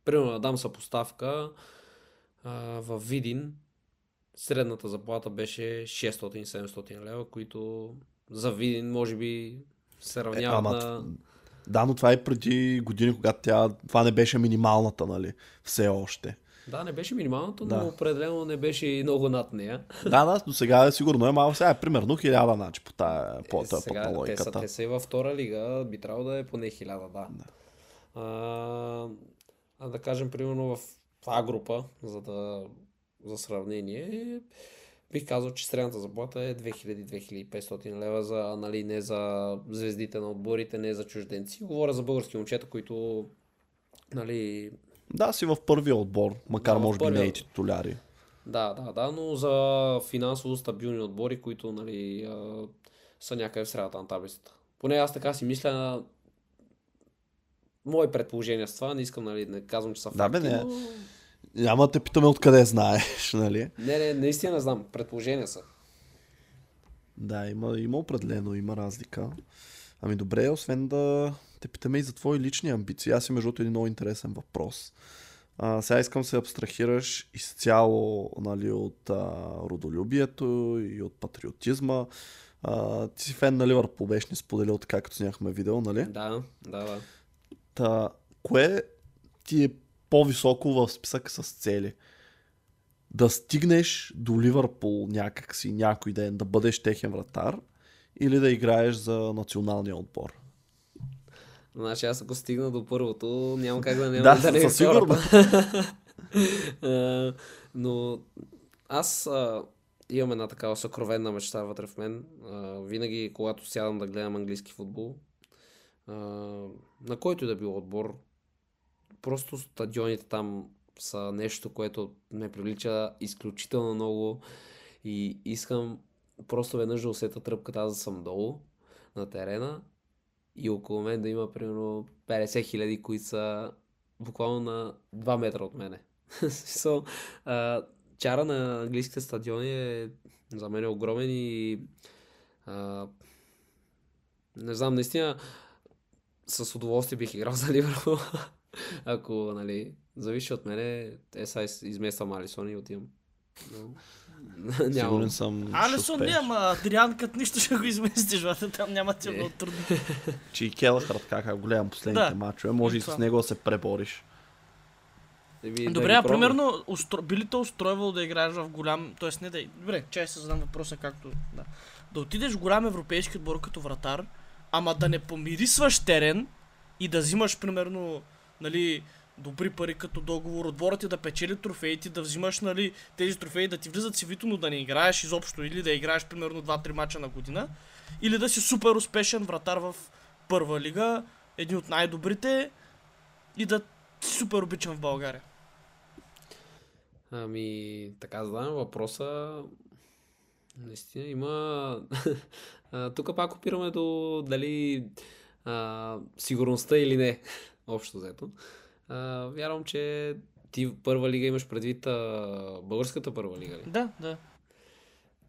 примерно да дам съпоставка а, в Видин средната заплата беше 600-700 лева, които за Видин може би се равняват ама на... Да, но това е преди години, когато тя, това не беше минималната, нали, все още. Да, не беше минималното, Да. но определено не беше и много над нея. Да, да, до сега е сигурно е малко. Сега е примерно хиляда, значи, по тая, по, Е, тая, по сега, тая те, са, логиката. те са и във втора лига, би трябвало да е поне хиляда, да. А, а да кажем, примерно в А група, за да за сравнение, бих казал, че средната заплата е 2000-2500 лева за, нали, не за звездите на отборите, не за чужденци. Говоря за български момчета, които нали, Да, си в първия отбор, макар Да, може би не и титуляри. Да, да, да, но за финансово стабилни отбори, които нали, а, са някъде в средата на таблицата. Поне аз така си мисля. Мои предположения с това, не искам нали, не казвам, че са Да, бе, факти, не. но... Няма да те питаме откъде знаеш, [laughs] нали? Не, не, наистина не знам. Предположения са. Да, има, има определено, има разлика. Ами добре, освен да те питаме и за твои лични амбиции. Аз имам между другото един много интересен въпрос. А, сега искам да се абстрахираш изцяло нали, от а, родолюбието и от патриотизма. А, ти си фен на Ливърпул, беше ни споделил така, като сняхме видео, нали? Да, да, да. Та, кое ти е по-високо в списък с цели? Да стигнеш до Ливърпул някакси някой ден, да бъдеш техен вратар или да играеш за националния отбор? Значи аз ако стигна до първото, няма как да не Да, да не със сигурност. [laughs] Но аз а, имам една такава съкровенна мечта вътре в мен. А, винаги, когато сядам да гледам английски футбол, а, на който и да било отбор, просто стадионите там са нещо, което ме привлича изключително много и искам просто веднъж да усета тръпката, аз да съм долу на терена и около мен да има примерно 50 хиляди, които са буквално на 2 метра от мене. [laughs] so, а, чара на английските стадиони е за мен е огромен и а, не знам, наистина с удоволствие бих играл [laughs] за Ливърпул. Ако, нали, зависи от мене, е сега из- измествам Алисон и отивам. Но. Сигурен съм, Алисон не, ама Адриан като нищо ще го изместиш, брате, там няма ти е много трудно. [laughs] Че и така как го гледам последните Да. мачове, може И и с него да се пребориш. Еми, да Добре, ги а примерно, устро... би ли те устройвал да играеш в голям... Тоест не да... Добре, чай се задам въпроса както... Да. да отидеш в голям европейски отбор като вратар, ама да не помирисваш терен и да взимаш примерно, нали, добри пари като договор, отборът ти да печели трофеи, ти да взимаш нали, тези трофеи, да ти влизат си вито, но да не играеш изобщо или да играеш примерно 2-3 мача на година, или да си супер успешен вратар в първа лига, един от най-добрите и да си супер обичан в България. Ами, така задавам въпроса. Наистина има... [laughs] Тук пак опираме до дали а, сигурността или не, [laughs] общо взето. А, вярвам, че ти в първа лига имаш предвид а, българската първа лига ли? Да, да.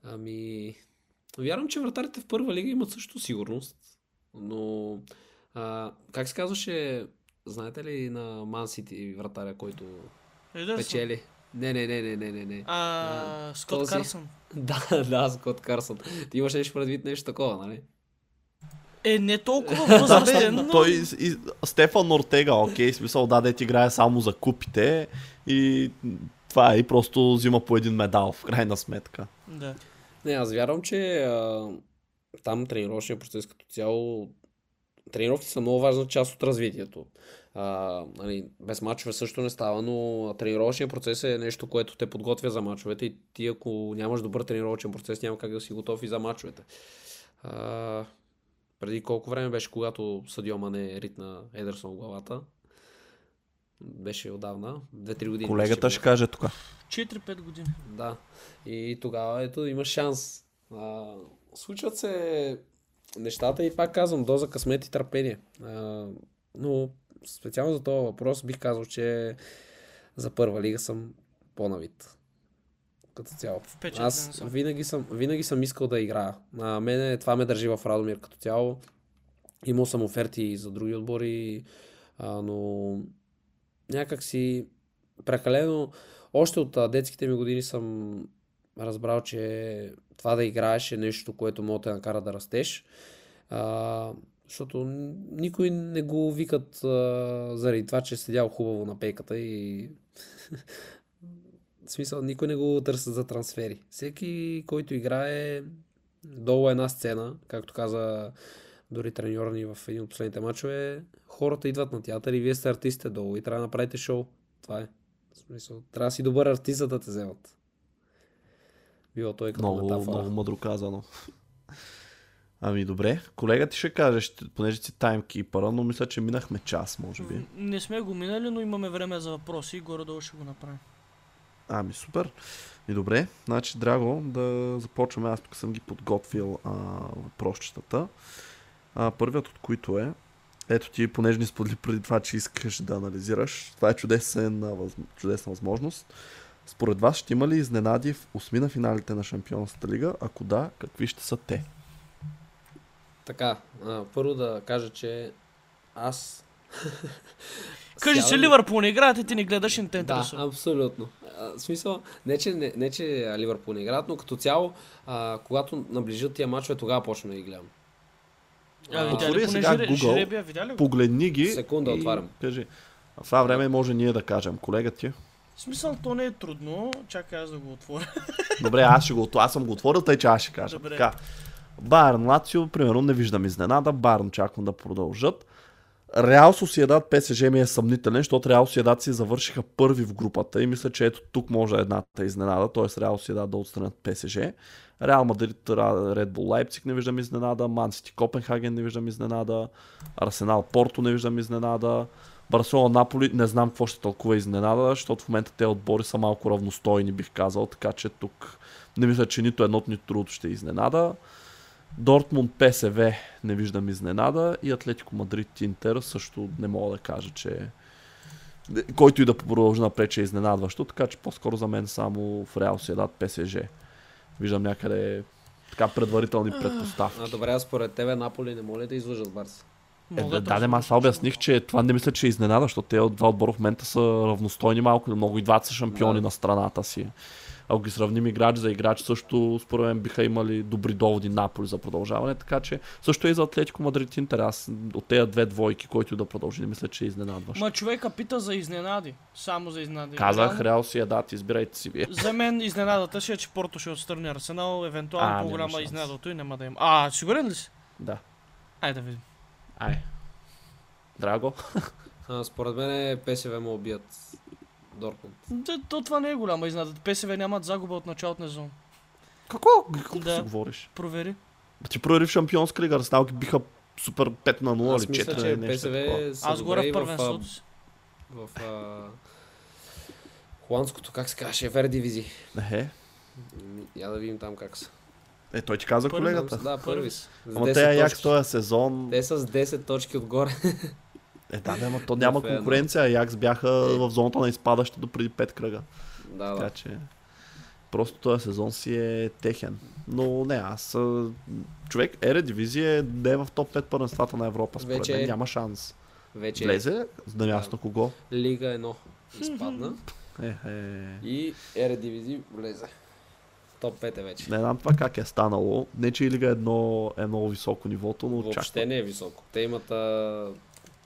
Ами, вярвам, че вратарите в първа лига имат също сигурност, но а, как се казваше, знаете ли на Ман Сити вратаря, който Едерсон. печели? Не, не, не, не, не, не, не. А, Скот този- Карсън. [laughs] Да, да, Скот Карсън. Ти имаш нещо предвид нещо такова, нали? Е, не толкова възрастен, но... Той и, Стефан Ортега, окей, смисъл, да, дете играе само за купите и това е и просто взима по един медал в крайна сметка. Да. Не, аз вярвам, че а, там тренировъчният процес като цяло, тренировки са много важна част от развитието. А, нали, без мачове също не става, но тренировъчният процес е нещо, което те подготвя за мачовете и ти ако нямаш добър тренировъчен процес, няма как да си готов и за мачовете. А, преди колко време беше, когато Съдио Мане ритна Едерсон в главата? Беше отдавна, 2-3 години. Колегата ще каже тук. 4-5 години. да. И тогава ето има шанс. А, случват се нещата и пак казвам, доза късмет и търпение. А, но специално за този въпрос бих казал, че за първа лига съм по-навит. Като цяло. Впечатлен Аз съм. винаги съм, винаги съм искал да играя. А, мене това ме държи в Радомир като цяло. Имал съм оферти и за други отбори, а, но някак си прекалено... Още от а, детските ми години съм разбрал, че това да играеш е нещо, което може да те накара да растеш. А, защото никой не го викат а, заради това, че е седял хубаво на пейката и [laughs] в смисъл, никой не го търси за трансфери. Всеки, който играе долу една сцена, както каза дори треньор ни в един от последните мачове, хората идват на театър и вие сте артистите долу и трябва да направите шоу. Това е. В смисъл, трябва да си добър артист, за да те вземат. Било той като Много, метафора. много мъдро казано. Ами добре, колега ти ще каже, ще, понеже си таймкипъра, но мисля, че минахме час, може би. Не сме го минали, но имаме време за въпроси и горе-долу ще го направим. Ами супер. И добре, значи Драго, да започваме. Аз тук съм ги подготвил а, въпросчетата. А, първият от които е, ето ти, понеже ни сподели преди това, че искаш да анализираш, това е чудесен, чудесна възможност. Според вас ще има ли изненади в осмина финалите на Шампионската лига? Ако да, какви ще са те? Така, първо да кажа, че аз... Кажи, Сядам- Ливърпул не играят и ти не гледаш и не те Да, интересува. абсолютно. А, в смисъл, не че, не, не, че Ливърпул не играят, но като цяло, а, когато наближат тия мачове, тогава почвам да ги гледам. А, видя Отвори сега жире- Google. го? Погледни ги Секунда, и отварям. кажи. А в това време може ние да кажем. Колега ти. В смисъл, то не е трудно. Чакай аз да го отворя. [laughs] Добре, аз, ще го, аз съм го отворил, тъй че аз ще кажа. Добре. Така. Байерн Лацио, примерно, не виждам изненада. Байерн очаквам да продължат. Реал Сосиедат ПСЖ ми е съмнителен, защото Реал Сосиедат си завършиха първи в групата и мисля, че ето тук може едната изненада, т.е. Реал Сосиедат да отстранят ПСЖ. Реал Мадрид, Ред Бул Лайпциг не виждам изненада, Ман Сити Копенхаген не виждам изненада, Арсенал Порто не виждам изненада, Барселона Наполи не знам какво ще толкова изненада, защото в момента те отбори са малко равностойни, бих казал, така че тук не мисля, че нито едното, нито другото ще е изненада. Дортмунд ПСВ не виждам изненада и Атлетико Мадрид Интер също не мога да кажа, че който и да продължи напред, че е изненадващо, така че по-скоро за мен само в Реал Седат ПСЖ. Виждам някъде така предварителни предпоставки. А, добре, а според тебе Наполи не моля да излъжат Барса. Е, да, да, да, аз това обясних, че това не мисля, че е изненада, защото те от два отбора в момента са равностойни малко много и двата са шампиони Да. на страната си. Ако ги сравним играч за играч, също според мен биха имали добри доводи Наполи за продължаване, така че също и за Атлетико Мадрид Интер. Аз от тези две двойки, който и да продължи, не мисля, че е изненадващ. Ма човека пита за изненади. Само за изненади. Казах, Реал си е дат, избирайте си вие. За мен изненадата ще е, че Порто ще отстрани Арсенал, евентуално по-голяма изненада той няма да има. А, сигурен ли си? Да. Айде да видим. Ай. Драго. [laughs] А, според мен ПСВ му убият Дортмунд. То, то това не е голяма изнада. ПСВ нямат загуба от началото на сезон. Какво? Какво Да. си говориш? Провери. Ти провери в Шампионска лига, Арсенал ги биха супер 5 на 0 Аз или мисля, 4 че нещо. ПСВ Аз горе в в, първенството си. а, в а, холандското, как се казваше, Фер дивизии. Ехе. Я да видим там как са. Е, той ти каза Първи колегата. Да, Първи Ама 10 те Аякс този сезон... Те са с 10 точки отгоре. [laughs] Е, да, да, то няма едно. конкуренция. Аякс бяха Е. в зоната на изпадащи до преди 5 кръга. да, Така да. че... Просто този сезон си е техен. Но не, аз... Човек, Ере дивизия не е в топ 5 първенствата на Европа. Според Вече мен е. няма шанс. Вече Влезе на място на кого? Лига 1 изпадна Е, е... и Ередивизии влезе. Топ 5 е вече. Не знам това как е станало. Не, че Лига е едно, е много високо нивото, но чак Въобще не е високо. Те имат а,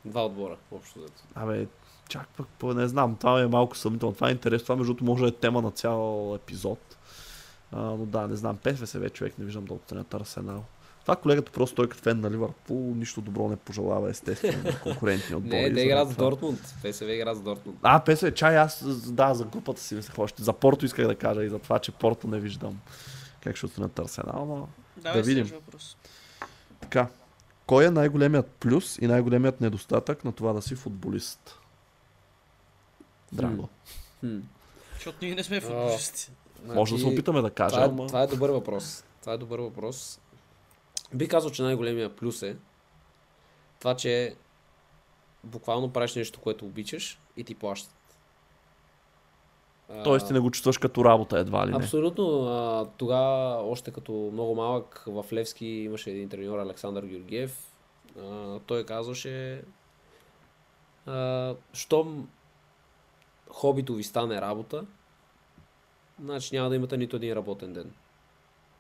два отбора, общо взето. Абе, чак пък, по- не знам, това е малко съмнително. Това е интересно, това между другото може да е тема на цял епизод. А, но да, не знам, ПСВ човек не виждам да отстранят Арсенал. Това колегата просто той като фен на Ливърпул нищо добро не пожелава естествено на конкурентни [laughs] отбори. Не, те играят с. Дортмунд. ПСВ играят с Дортмунд. А, ПСВ, чай, аз да, за групата си мислех още. За Порто исках да кажа и за това, че Порто не виждам как ще отстранят Арсенал, но Давай видим. следващ въпрос. така. Кой е най-големият плюс и най-големият недостатък на това да си футболист? Драго. Хм. Защото ние не сме футболисти. Може да се Значи, опитаме да кажем, Това е, ама... това е добър въпрос. Това е добър въпрос. Би казал, че най-големия плюс е това, че буквално правиш нещо, което обичаш и ти плащат. Тоест ти не го чувстваш като работа едва ли не. Абсолютно. Тогава, още като много малък, в Левски имаше един треньор, Александър Георгиев. Той казваше, щом хобито ви стане работа, значи няма да имате нито един работен ден.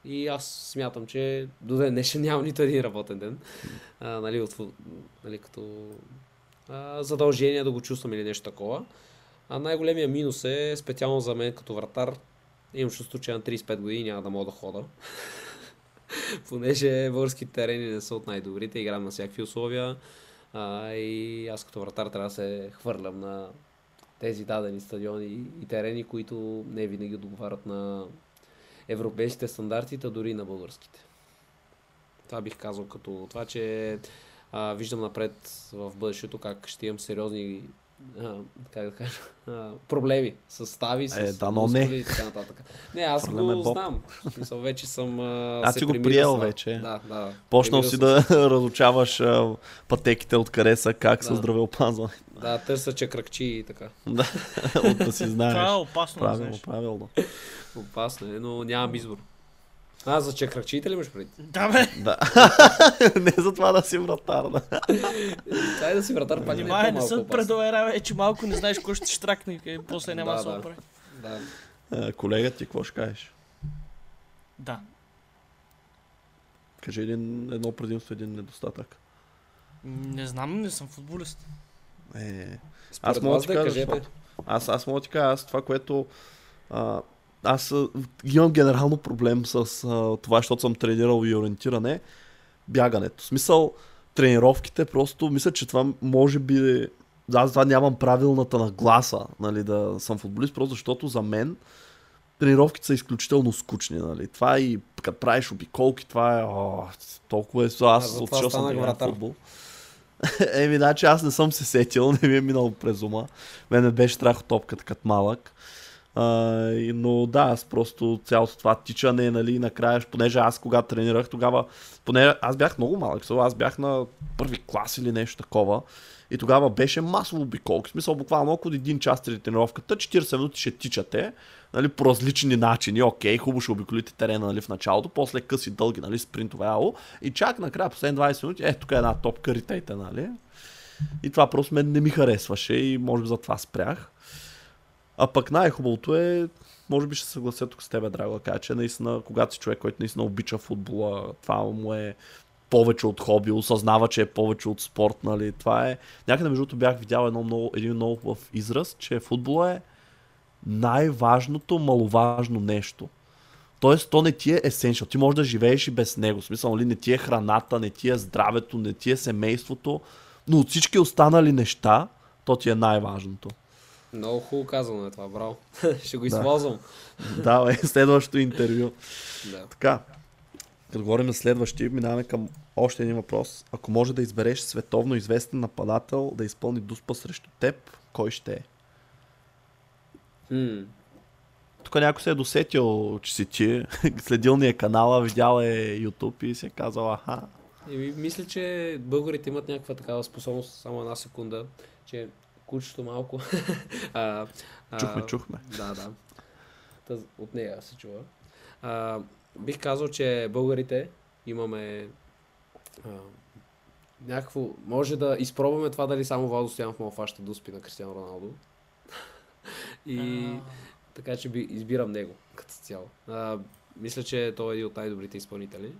И аз смятам, че до ден днешен няма нито един работен ден. А, нали, от, нали, като а, задължение да го чувствам или нещо такова. А най-големия минус е, специално за мен като вратар, имам чувство, че на 35 години няма да мога да хода. [laughs] Понеже българските терени не са от най-добрите, играм на всякакви условия. А, и аз като вратар трябва да се хвърлям на тези дадени стадиони и терени, които не винаги отговарят на европейските стандарти, а дори на българските. Това бих казал като това, че а, виждам напред в бъдещето как ще имам сериозни а, как да кажа, а, проблеми с стави, с Е, дано не. мускули и така нататък. Не, аз Хвърляме го боб. знам. Смисъл, вече съм а, Аз се си го приел с вече. Да, да. Почнал си съм да [laughs] разучаваш а, пътеките откъде са, как са Да. здравеопазване. Да, търся чакракчи и така. Да, [laughs] от да си Това е знаеш. опасно, да Правилно, знаеш. правилно. Опасно е, но нямам избор. А, за чакракчите ли имаш преди? Да, бе. Да. [laughs] не за това да си вратар, да. [laughs] Дай да си вратар, пак не е Внимай, не по-малко съм опасно. предоверява, е, че малко не знаеш кой ще штракне и после няма да Да, се да. Да. А, колега ти, какво ще кажеш? Да. Кажи един, едно предимство, един недостатък. Не знам, не съм футболист. Е, Според аз мога да ти кажа, аз, аз мога да ти кажа, аз това, което а, аз имам генерално проблем с а, това, защото съм тренирал и ориентиране, бягането. В смисъл, тренировките просто, мисля, че това може би, аз това нямам правилната нагласа, нали, да съм футболист, просто защото за мен тренировките са изключително скучни, нали. Това и като правиш обиколки, това е, о, толкова е, аз затова отишъл съм футбол. [laughs] Еми, значи аз не съм се сетил, [laughs] не ми е минало през ума. Мен ме беше страх от топката като малък. А, но да, аз просто цялото това тичане, нали, накрая, понеже аз когато тренирах, тогава, поне аз бях много малък, аз бях на първи клас или нещо такова. И тогава беше масово обиколки. Смисъл, буквално около един час преди тренировката, 40 минути ще тичате, нали, по различни начини. Окей, хубаво ще обиколите терена нали, в началото, после къси дълги, нали, спринтове, ало. И чак накрая, последни 20 минути, е, тук е една топка, ритейте, нали. И това просто мен не ми харесваше и може би затова спрях. А пък най-хубавото е, може би ще съглася тук с теб, Драго, кажа, че наистина, когато си човек, който наистина обича футбола, това му е повече от хоби, осъзнава, че е повече от спорт, нали, това е... Някъде между другото бях видял едно много, един много хубав израз, че футбола е най-важното, маловажно нещо. Тоест, то не ти е есеншъл. Ти можеш да живееш и без него. В смисъл, нали, не ти е храната, не ти е здравето, не ти е семейството, но от всички останали неща, То ти е най-важното. Много хубаво казано е това, браво. [laughs] Ще го Да. използвам. [laughs] Давай, следващото интервю. Да. Така, като говорим за следващи, минаваме към още един въпрос. Ако може да избереш световно известен нападател да изпълни дуспа срещу теб, кой ще е? М, Тук някой се е досетил, че си ти, [laughs] следил ни е канала, видял е YouTube и си е казал, аха, Еми, мисля, че българите имат някаква такава способност, само една секунда, че кучето малко... [laughs] а, а, чухме, чухме. Да, да. Та, от нея се чува. А, бих казал, че българите имаме а, някакво... Може да изпробваме това дали само Владо Стоянов мога фаща дуспи на Кристиано Роналдо. [laughs] И така че би, избирам него като цяло. А, мисля, че той е един от най-добрите изпълнители.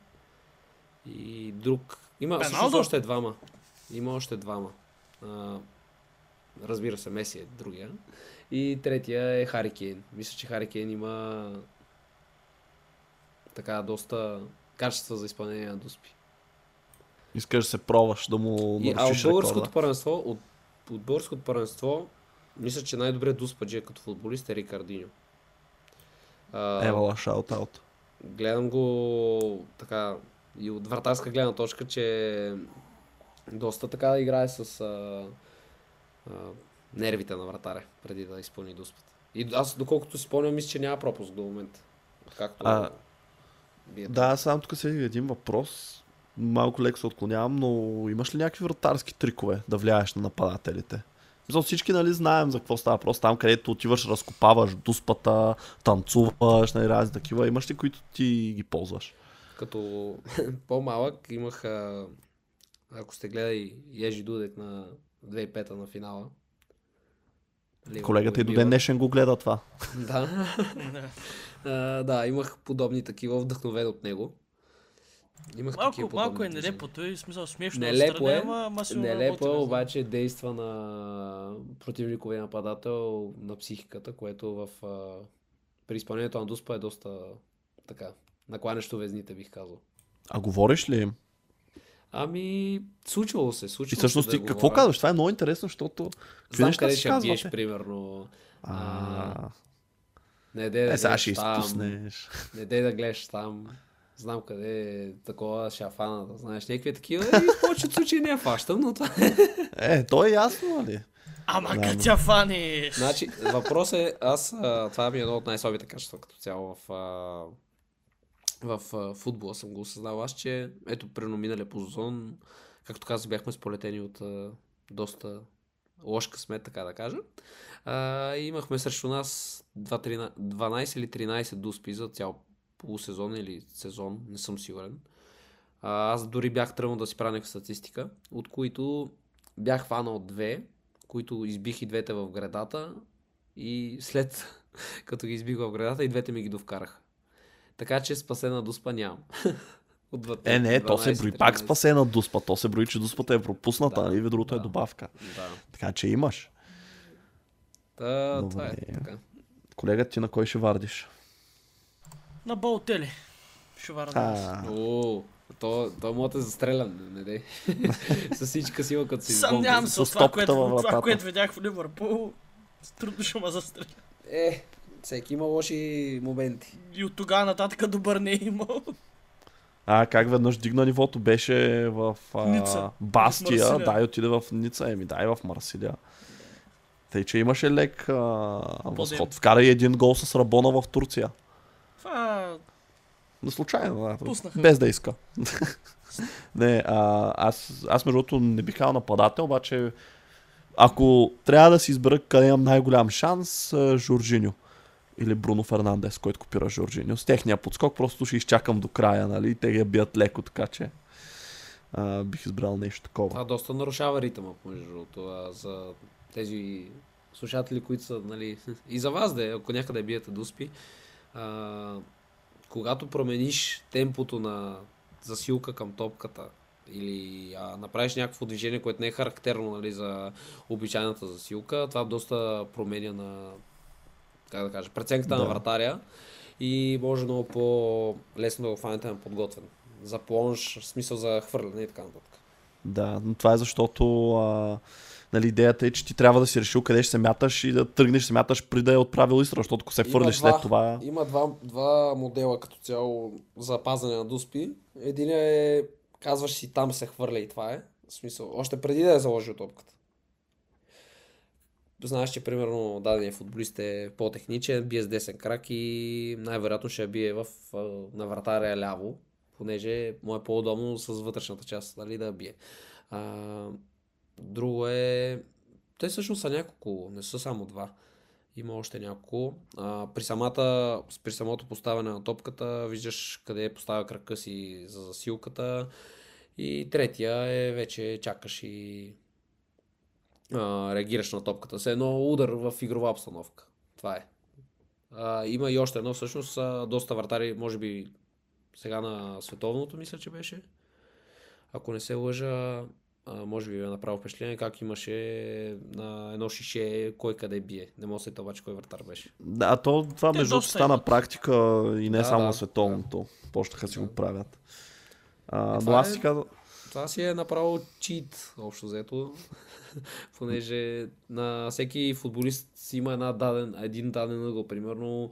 И друг... Има всъщност Роналдо? още двама. Има още двама. А, разбира се, Меси е другия. И третия е Хари Кейн. Мисля, че Хари Кейн има така доста качества за изпълнение на дуспи. Искаш да се пробваш да му И, а от българското рекорда. първенство, от, от българското първенство, мисля, че най-добрият дуспаджи като футболист е Рикардиньо. Евала, шаут-аут. гледам го така и от вратарска гледна точка, че доста така играе с а, а, нервите на вратаря, преди да изпълни дуспата. И аз, доколкото си спомням, мисля, че няма пропуск до момента. Както А, бие Да, само тук се един въпрос. Малко леко се отклонявам, но имаш ли някакви вратарски трикове да влияеш на нападателите? За всички нали знаем за какво става въпрос. Там където отиваш, разкопаваш дуспата, танцуваш, нали, разни такива. Имаш ли които ти ги ползваш? Като [laughs] по-малък имах, ако сте гледали Ежи Дудек на 2005 на финала. Ливърпул Колегата и до ден днешен го гледа това. Да. [laughs] Да. А, да, имах подобни такива, вдъхновен от него. Имах Малко, такива малко е нелепо, той смисъл смешно Нелепо отстрани, е, ама, сигурно Нелепо е, обаче действа на противниковия нападател на психиката, което в, а, при изпълнението на Дуспа е доста така, накланящо везните, бих казал. А говориш ли им? Ами, случвало се, случвало И всъщност се ти да какво говоря. казваш? Това е много интересно, защото... Знам къде ще казвате? биеш, примерно. А, Не дей да е, сега гледаш ще там, изпуснеш. не дей да гледаш там. Знам къде е такова шафана, да знаеш, някакви такива. И в повечето случаи не я фащам, но това Е, то е ясно, нали? Ама Да, като фаниш! Значи, въпрос е, аз, това ми е едно от най-слабите качества като цяло в, в футбола съм го осъзнал аз, че ето при миналия по сезон, както казах, бяхме сполетени от доста лош късмет, така да кажа. А, имахме срещу нас 2, 13, 12 или 13 дуспи за цял полусезон или сезон, не съм сигурен. А, аз дори бях тръгнал да си правя статистика, от които бях фанал две, които избих и двете в градата и след [laughs] като ги избих в градата и двете ми ги довкараха. Така че спасена дуспа нямам. [laughs] Е, не, то се 12, брои пак 13. спасена дуспа. То се брои, че дуспата е пропусната, Да, нали? Ви другото е да. добавка. Да. Така че имаш. Та, това е. Така. Колега, ти на кой ще вардиш? На Балтели. Ще варна. А, О, то, то може да е застрелян, не, дей. [laughs] С всичка сила, като се Съмнявам се това, което, това, което видях в Ливърпул. Трудно ще ме застреля. Е, всеки има лоши моменти. И от тогава нататък добър не е имал. а как веднъж дигна нивото? Беше в а, Ница. Бастия, В да, и отиде в Ница. Еми, да, и в Марсилия. Тъй, че имаше лек а, възход. Вкара и един гол с Рабона в Турция. Това На случайно, да. Пуснаха. Без да иска. [laughs] не, а, аз, аз между другото не бих казал нападател, обаче ако трябва да си избера къде имам най-голям шанс, Жоржиньо. Или Бруно Фернандес, който копира Жоржиньо. С техния подскок просто ще изчакам до края, нали? Те ги бият леко, така че а, бих избрал нещо такова. Това доста нарушава ритъма, между другото, за тези слушатели, които са, нали, [laughs] и за вас да е, ако някъде биете дуспи, а, когато промениш темпото на засилка към топката или а, направиш някакво движение, което не е характерно нали, за обичайната засилка, това доста променя на как да кажа, преценката Да. на вратаря и може много по-лесно да го фанете на подготвен. За плонж, в смисъл за хвърляне и така нататък. Да, но това е защото а, нали, идеята е, че ти трябва да си решил къде ще се мяташ и да тръгнеш се мяташ преди да е отправил изстрел, защото ако се фърлиш два- след това... Има два, два модела като цяло за пазане на дуспи. Един е, казваш си там се хвърля и това е. В смисъл, още преди да е заложил топката. Знаеш, че примерно дадения футболист е по-техничен, бие с десен крак и най-вероятно ще бие в, на вратаря ляво, понеже му е по-удобно с вътрешната част, нали, да бие. А, друго е... Те всъщност са няколко, не са само два. Има още няколко. А, при, самата, при самото поставяне на топката виждаш къде поставя крака си за засилката. И третия е вече чакаш и а, реагираш на топката. Все едно удар в игрова обстановка. Това е. А, има и още едно, всъщност, а, доста вратари, може би сега на световното, мисля, че беше. Ако не се лъжа, а, може би е направил впечатление как имаше на едно шише кой къде бие. Не мога да се обаче кой вратар беше. Да, то това Те между другото стана практика и не Да, само да, на световното. Почнаха си го правят. А, Е, но това аз е- си казвам, Това си е направо чит, общо взето. [laughs] Понеже на всеки футболист си има една даден, един даден ъгъл, примерно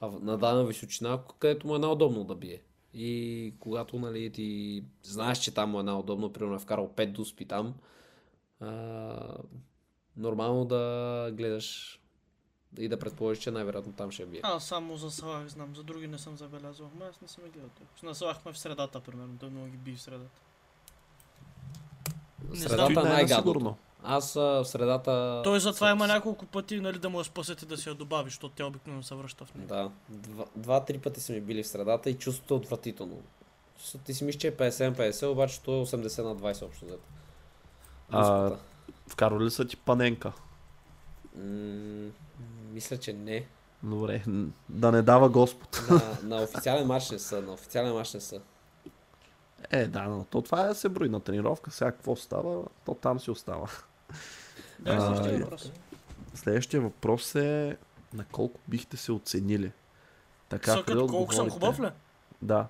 а на дадена височина, където му е най-удобно да бие. И когато нали, ти знаеш, че там му е най-удобно, примерно е вкарал 5 дуспи там, а, нормално да гледаш и да предположиш, че най-вероятно там ще бие. Аз само за Салах знам, за други не съм забелязал. Ама аз не съм ги гледал. На Салах в средата, примерно. Той много ги би в средата. Средата е е най-гадното. Аз а, в средата... Той затова с- има няколко пъти, нали, да му я спасете да си я добави, защото тя обикновено се връща в нея. Да, два- два-три пъти са ми били в средата и чувството е отвратително. Ти си мислиш, че е 50-50, обаче то е 80 на 20 общо взето. А, Дуспата. Вкарали са ти паненка. М, Мисля, че не. Добре, да не дава Господ. На, [laughs] на официален матч не са, на официален матч не са. Е, да, но то това е се брои на тренировка. Сега какво става, то там си остава. Да, А, следващия въпрос. Следващия въпрос е на колко бихте се оценили? Така, като колко съм отговорите- хубав ли? Да.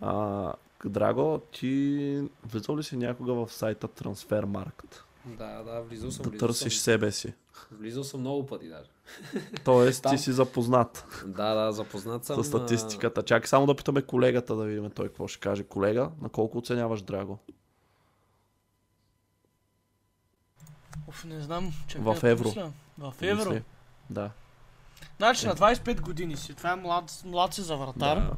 А, Драго, ти влизал ли си някога в сайта Transfermarkt? Да, да, влизал съм. Да влизал търсиш съм, себе си. Влизал съм много пъти даже. Тоест, Там. ти си запознат Да, да, запознат съм. с статистиката. Чакай само да питаме колегата да видим той какво ще каже. Колега, на колко оценяваш Драго? Оф, не знам. Чакай, В евро. В евро. Да. Значи на 25 години си. Това е млад, млад си за вратар. да.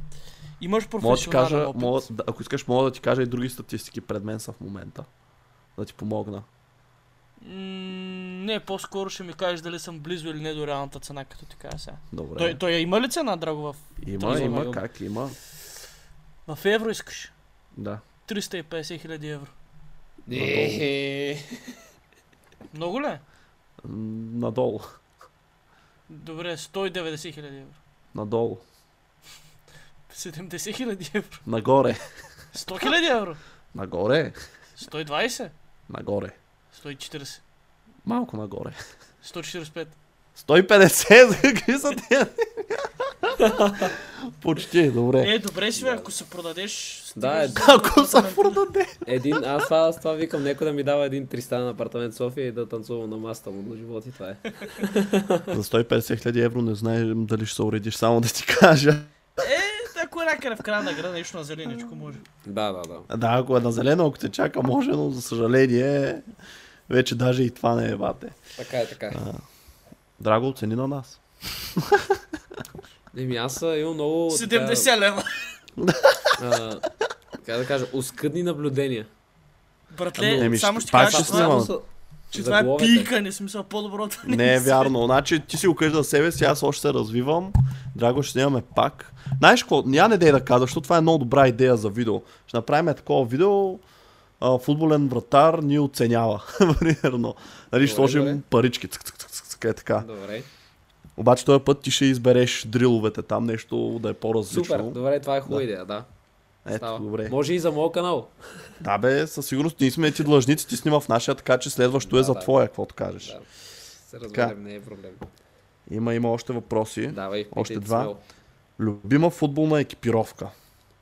Имаш Мога да професионален кажа, опит. мога, ако искаш, мога да ти кажа и други статистики пред мен са в момента. Да ти помогна. М, не, по-скоро ще ми кажеш дали съм близо или не до реалната цена, като ти кажа сега. Добре. Той, той има ли цена, Драго, в, Има, той има, има. как има. в евро искаш? Да. 350 хиляди евро. Не. Много ли? е? Надолу. Добре, 190 хиляди евро. Надолу. 70 хиляди евро. Нагоре. 100 хиляди евро. Нагоре. 120. Нагоре. 140. Малко нагоре. 145. 150, за какви са тия? Почти, добре. Е, добре си, бе, ако се продадеш... Да, е, [laughs] Ако се апартамент. продаде. Един, аз това, аз това викам, някой да ми дава един тристанен апартамент в София и да танцувам на масата му до живот и това е. [laughs] За 150 хиляди евро не знаем дали ще се уредиш, само да ти кажа. Е, ако е някъде в края на града, нещо на зеленичко може. Да, да, да. Да, ако е на зелено, ако те чака, може, но за съжаление, вече даже и това не е бате. Така е, така е. Драго, оцени на нас. Еми аз а, имам много... така, 70 лева. а, Как да кажа, оскъдни наблюдения. Братле, Еми, само ще- ще кажа, ще че това, снимам. са- че това е заглавете. пикане, смисъл по-добро да Не е се- вярно. Значи ти си го кажеш за себе си, аз още се развивам. Драго, ще снимаме пак. Знаеш какво? Няма не дей да казваш, защото това е много добра идея за видео. Ще направим такова видео. А, футболен вратар ни оценява. [laughs] Примерно. Нали, ще сложим добре. парички. Цък, цък, цък, цък, е така. Добре. Обаче този път ти ще избереш дриловете там, нещо да е по-различно. Супер, добре, това е хубава Да. идея, да. Ето, Става. добре. Може и за моят канал. [laughs] Да бе, със сигурност ние сме ти длъжници, ти снима в нашия, така че следващо е Да, за да. твоя, каквото кажеш. Да. Се разберем, не е проблем. Има, има още въпроси. Давай, Още два. смело. Любима футболна екипировка.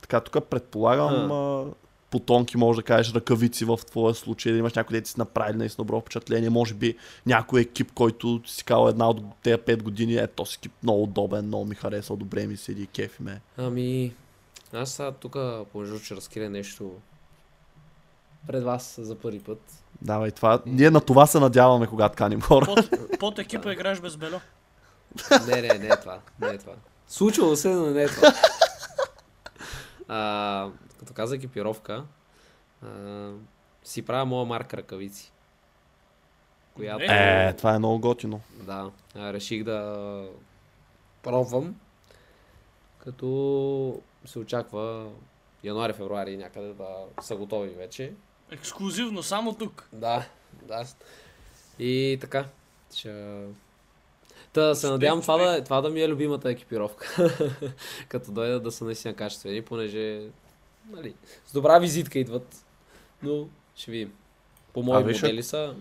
Така, тук предполагам, а, потонки, може да кажеш, ръкавици в твоя случай, да имаш някой, дете си направили наистина добро впечатление, може би някой екип, който си казал една от тези 5 години, е, този екип много удобен, много ми харесва, добре ми седи, кефи ме. Ами, аз сега тук, понеже ще разкрия нещо пред вас за първи път. Давай, това, ние на това се надяваме, когато каним хора. Под, под екипа играеш без бело. Не, не, не е това. Не е това. Случвало се, но не е това. [laughs] А, като каза екипировка, а, си правя моя марка ръкавици. Която, Е, това е много готино. да, а, реших да пробвам, като се очаква януари-февруари някъде да са готови вече. Ексклюзивно, само тук. Да, да. И така. Ще... Та се надявам това да, това да ми е любимата екипировка. [laughs] Като дойдат да са наистина качествени, понеже нали, с добра визитка идват. Но ще видим. По мои А, виж, модели са.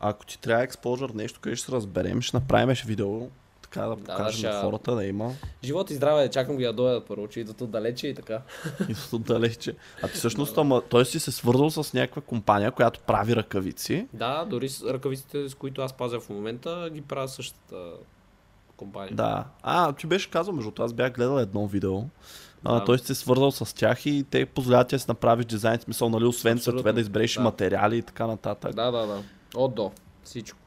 Ако ти трябва експожър нещо, къде ще се разберем, ще направим ще видео, така да Да, покажем ще- на хората да има. Живот и здраве, чакам ги да дойдат първо, че идват отдалече и така. [laughs] И от далече. А ти всъщност, ама, той си се свързал с някаква компания, която прави ръкавици. Да, дори с ръкавиците, с които аз пазя в момента, ги правя същата компания. Да. А, ти беше казал, между това, аз бях гледал едно видео. А, Да. той си се свързал с тях и те позволяват да си направиш дизайн, смисъл, нали, освен цветове да избереш Да. материали и така нататък. да, да. да. От до. Всичко.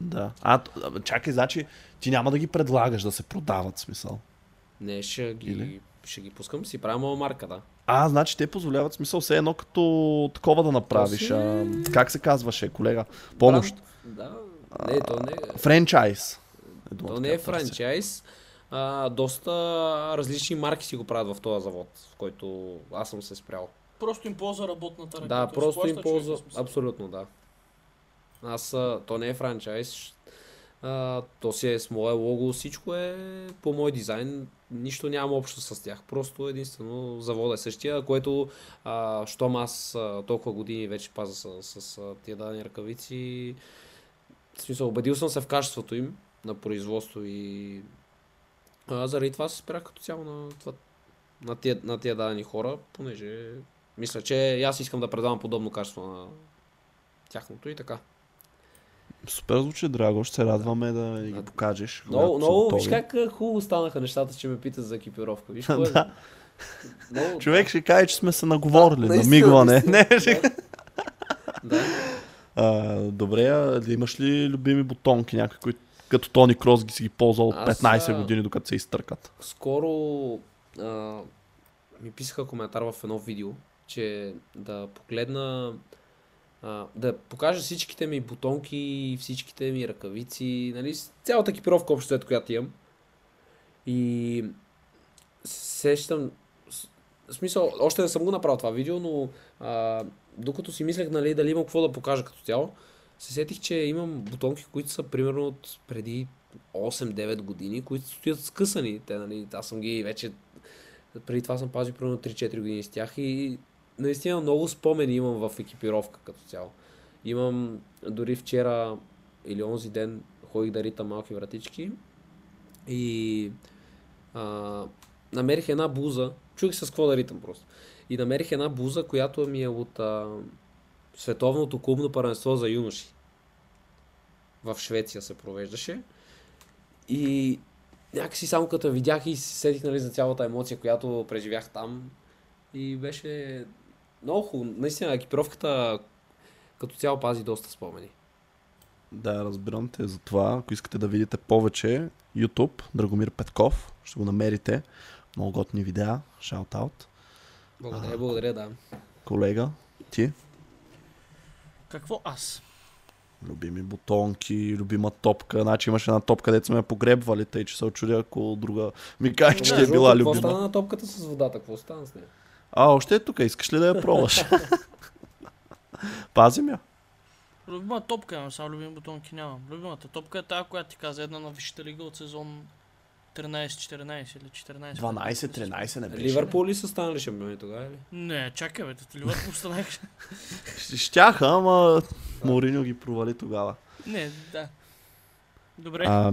Да. А, чакай, значи ти няма да ги предлагаш да се продават, смисъл. Не, ще ги, Или? ще ги пускам, си правя моя марка, да. А, значи те позволяват, смисъл, все едно като такова да направиш. си- А, как се казваше, колега? Помощ. Да. Не, то не, Франчайз. Е то не е която търся. А, доста различни марки си го правят в този завод, в който аз съм се спрял. Просто им полза работната ръка. Да, просто им смисъл. Абсолютно, да. Аз, то не е франчайз. А, то си е с мое лого, всичко е по мой дизайн. Нищо нямам общо с тях. Просто единствено завода е същия, което, а, щом аз а, толкова години вече паза с, с, с тия дадени ръкавици, в смисъл, убедил съм се в качеството им на производство и а, заради това се спрях като цяло на, това, на, тия, на тия дадени хора, понеже мисля, че аз искам да предавам подобно качество на тяхното и така. Супер звучи, драго. Ще се радваме да Да. ги покажеш. Много, много, виж как хубаво станаха нещата, че ме питат за екипировка. Виж [laughs] кое. Да. Много, Човек ще каже, че сме се наговорили. Да, на мигване. Не. [laughs] Да. а, добре, а имаш ли любими бутонки, някакви, които като Тони Крос ги си ги ползвал Аз, 15 а, години, докато се изтъркат. Скоро а, ми писаха коментар в едно видео, че да погледна, а, да покажа всичките ми бутонки, всичките ми ръкавици, нали, цялата екипировка общо, която имам. И сещам, в смисъл, още не съм го направил това видео, но а, докато си мислех, нали, дали имам какво да покажа като цяло, се сетих, че имам бутонки, които са примерно от преди 8-9 години, които стоят скъсани. Те, нали, аз съм ги вече... Преди това съм пазил примерно 3-4 години с тях и наистина много спомени имам в екипировка като цяло. Имам дори вчера или онзи ден ходих да ритам малки вратички и а, намерих една буза, чух с какво да ритам просто. И намерих една буза, която ми е от а, Световното клубно първенство за юноши. В Швеция се провеждаше. И някакси само като видях и се сетих нали, за цялата емоция, която преживях там. И беше много хубаво. Наистина, екипировката като цяло пази доста спомени. Да, разбирам те за това. Ако искате да видите повече, YouTube, Драгомир Петков, ще го намерите. Много готини видеа. Шаут-аут. Благодаря, благодаря, да. Колега, ти? Какво аз? Любими бутонки, любима топка. Значи имаш една топка, дето сме я погребвали, тъй че се очудя, ако друга ми каже, че ти е била Какво любима. стана на топката с водата? Какво стана с нея? А, още е тук. Искаш ли да я пробваш? [laughs] Пазим я. Любима топка имам, само любими бутонки нямам. Любимата топка е тази, която ти каза, една на Висшата лига от сезон 13-14 или 14. 12-13 не беше. Ливърпул ли са станали шампиони тогава? Или? Не, чакай бе, Ливърпул станах. Щ- Щяха, ама Мориньо ги провали тогава. Не, да. Добре. А,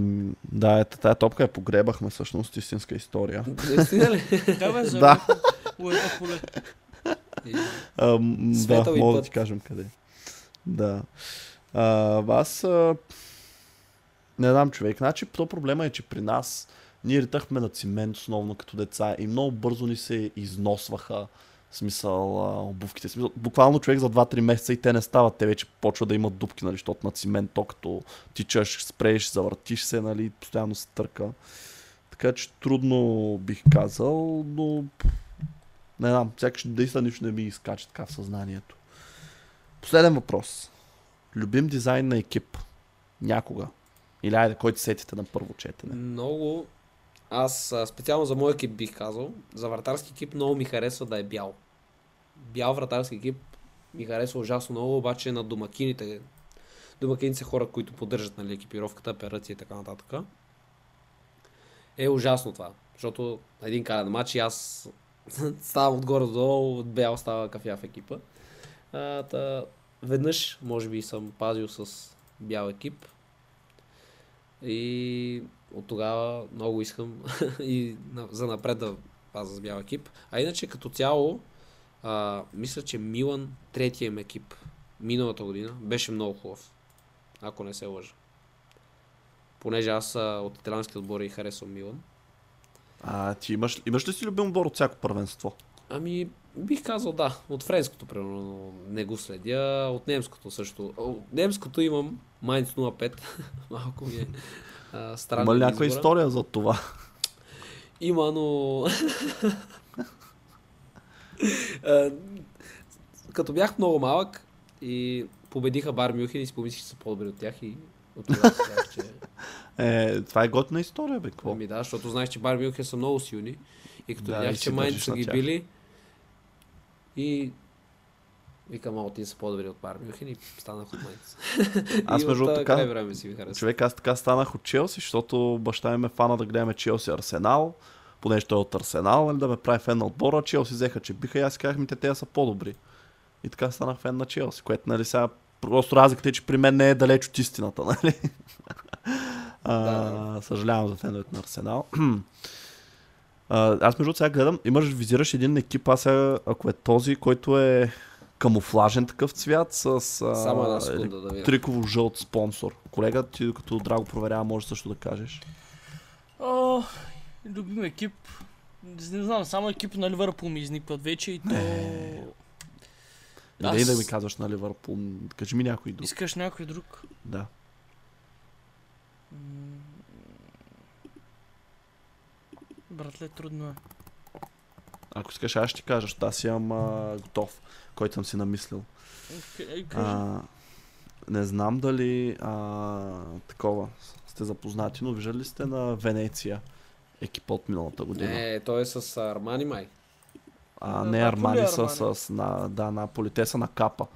да, ето тая топка я погребахме всъщност истинска история. Наистина ли? Да, бе, за [laughs] Да. А, мога да ти кажем къде. Да. А, аз а, не знам човек. Значи, то проблема е, че при нас ние ритахме на цимент основно като деца и много бързо ни се износваха смисъл а, обувките. Смисъл, буквално човек за 2-3 месеца и те не стават. Те вече почва да имат дупки, нали, защото на цимент, то като тичаш, спрееш, завъртиш се, нали, постоянно се търка. Така че трудно бих казал, но не знам, сякаш наистина нищо не ми изкача така в съзнанието. Последен въпрос. Любим дизайн на екип. Някога. Или айде, който сетите на първо четене. Много. Аз специално за моя екип бих казал. За вратарски екип много ми харесва да е бял. Бял вратарски екип ми харесва ужасно много, обаче на домакините. Домакините са хора, които поддържат нали, екипировката, перат и така нататък. Е ужасно това. Защото един карен матч и аз [laughs] ставам отгоре до долу, от бял става кафя в екипа. А, та, веднъж, може би, съм пазил с бял екип. И от тогава много искам [laughs] и за напред да пазя с бял екип. А иначе като цяло, а, мисля, че Милан, третия им екип, миналата година, беше много хубав. Ако не се лъжа. Понеже аз а, от италианските отбори харесвам Милан. А, ти имаш, имаш ли си любим отбор от всяко първенство? Ами, бих казал да. От френското, примерно, не го следя. От немското също. От немското имам Mainz 05. [laughs] Малко ми е а, странно. Има ли някаква история за това? Има, но... А, Като бях много малък и победиха Бар Мюхен и си помислих, че са по-добри от тях и от казах, че... Е, това е готина история, бе, какво? Ами да, защото знаеш, че Бар Мюхен са много силни и като Да, видях, че държиш са ги тях. били и викам, а, ти са по-добри от Бар Мюхен и станах от Майнц. [laughs] Аз, между от така- време си ви харесва. Човек, аз така станах от Челси, защото баща ми ме фана да гледаме Челси Арсенал, понеже той е от Арсенал, нали, да ме прави фен на отбора. Челси взеха, че биха и аз казах ми, те, те са по-добри. И така станах фен на Челси, което нали сега просто разликата е, че при мен не е далеч от истината, [laughs] нали? а, Да, Съжалявам за феновете на Арсенал. [clears throat] аз между сега гледам, имаш, визираш един екип, аз сега, ако е този, който е камуфлажен такъв цвят с а, Само една секунда да видя. триково жълт спонсор. Колега, ти като драго проверява, може също да кажеш. О, любим екип. Не знам, само екип на Ливърпул ми изникват вече и то... Не, Аз- да ми казваш на Ливърпул. Кажи ми някой друг. Искаш някой друг? Да. Братле, трудно е. Ако искаш, аз ще ти кажа, защото аз имам а, готов, който съм си намислил. Кажи. А, не знам дали а, такова сте запознати, но виждали ли сте на Венеция екипа от миналата година? Не, той е с Армани май. а, не Армани са Армани. с на, да, Наполи, те са на капа.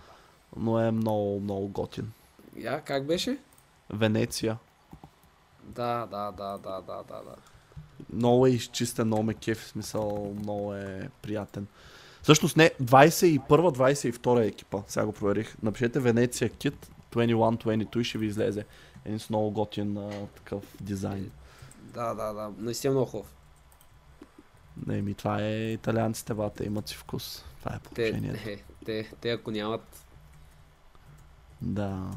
Но е много, много готин. Я, как беше? Венеция. Да, да, да, да, да, да, да. Много е изчистен, много ме кеф, в смисъл много е приятен. Всъщност не, 21-22 е екипа, сега го проверих. Напишете Венеция Кит 21-22 и ще ви излезе. Един с много готин а, такъв дизайн. Да, да, да. Наистина много хубав. Не, ми това е италианците, бата, имат си вкус. Това е Те, положението. те, те, те, ако нямат... Да.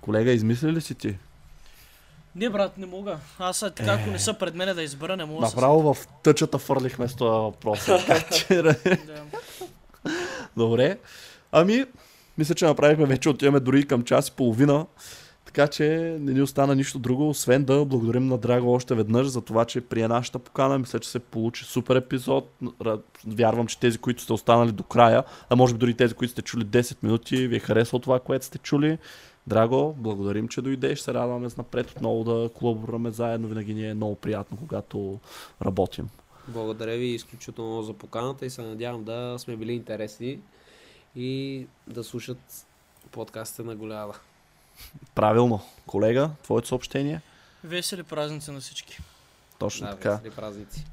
Колега, измисли ли си ти? Не, брат, не мога. Аз така, ако не са пред мене да избера, не мога Направо в тъчата фърлихме с това въпрос. [laughs] Да. Добре. Ами, мисля, че направихме вече, отиваме дори към час и половина. Така че не ни остана нищо друго, освен да благодарим на Драго още веднъж за това, че прие нашата покана. Мисля, че се получи супер епизод. Вярвам, че тези, които сте останали до края, а може би дори тези, които сте чули 10 минути, ви е харесало това, което сте чули. Драго, благодарим, че дойдеш. Се радваме с напред отново да колаборираме заедно. Винаги ни е много приятно, когато работим. Благодаря ви изключително за поканата и се надявам да сме били интересни и да слушат подкастите на Голяда. Правилно. Колега, твоето съобщение? Весели празници на всички. Точно Да, така. весели празници.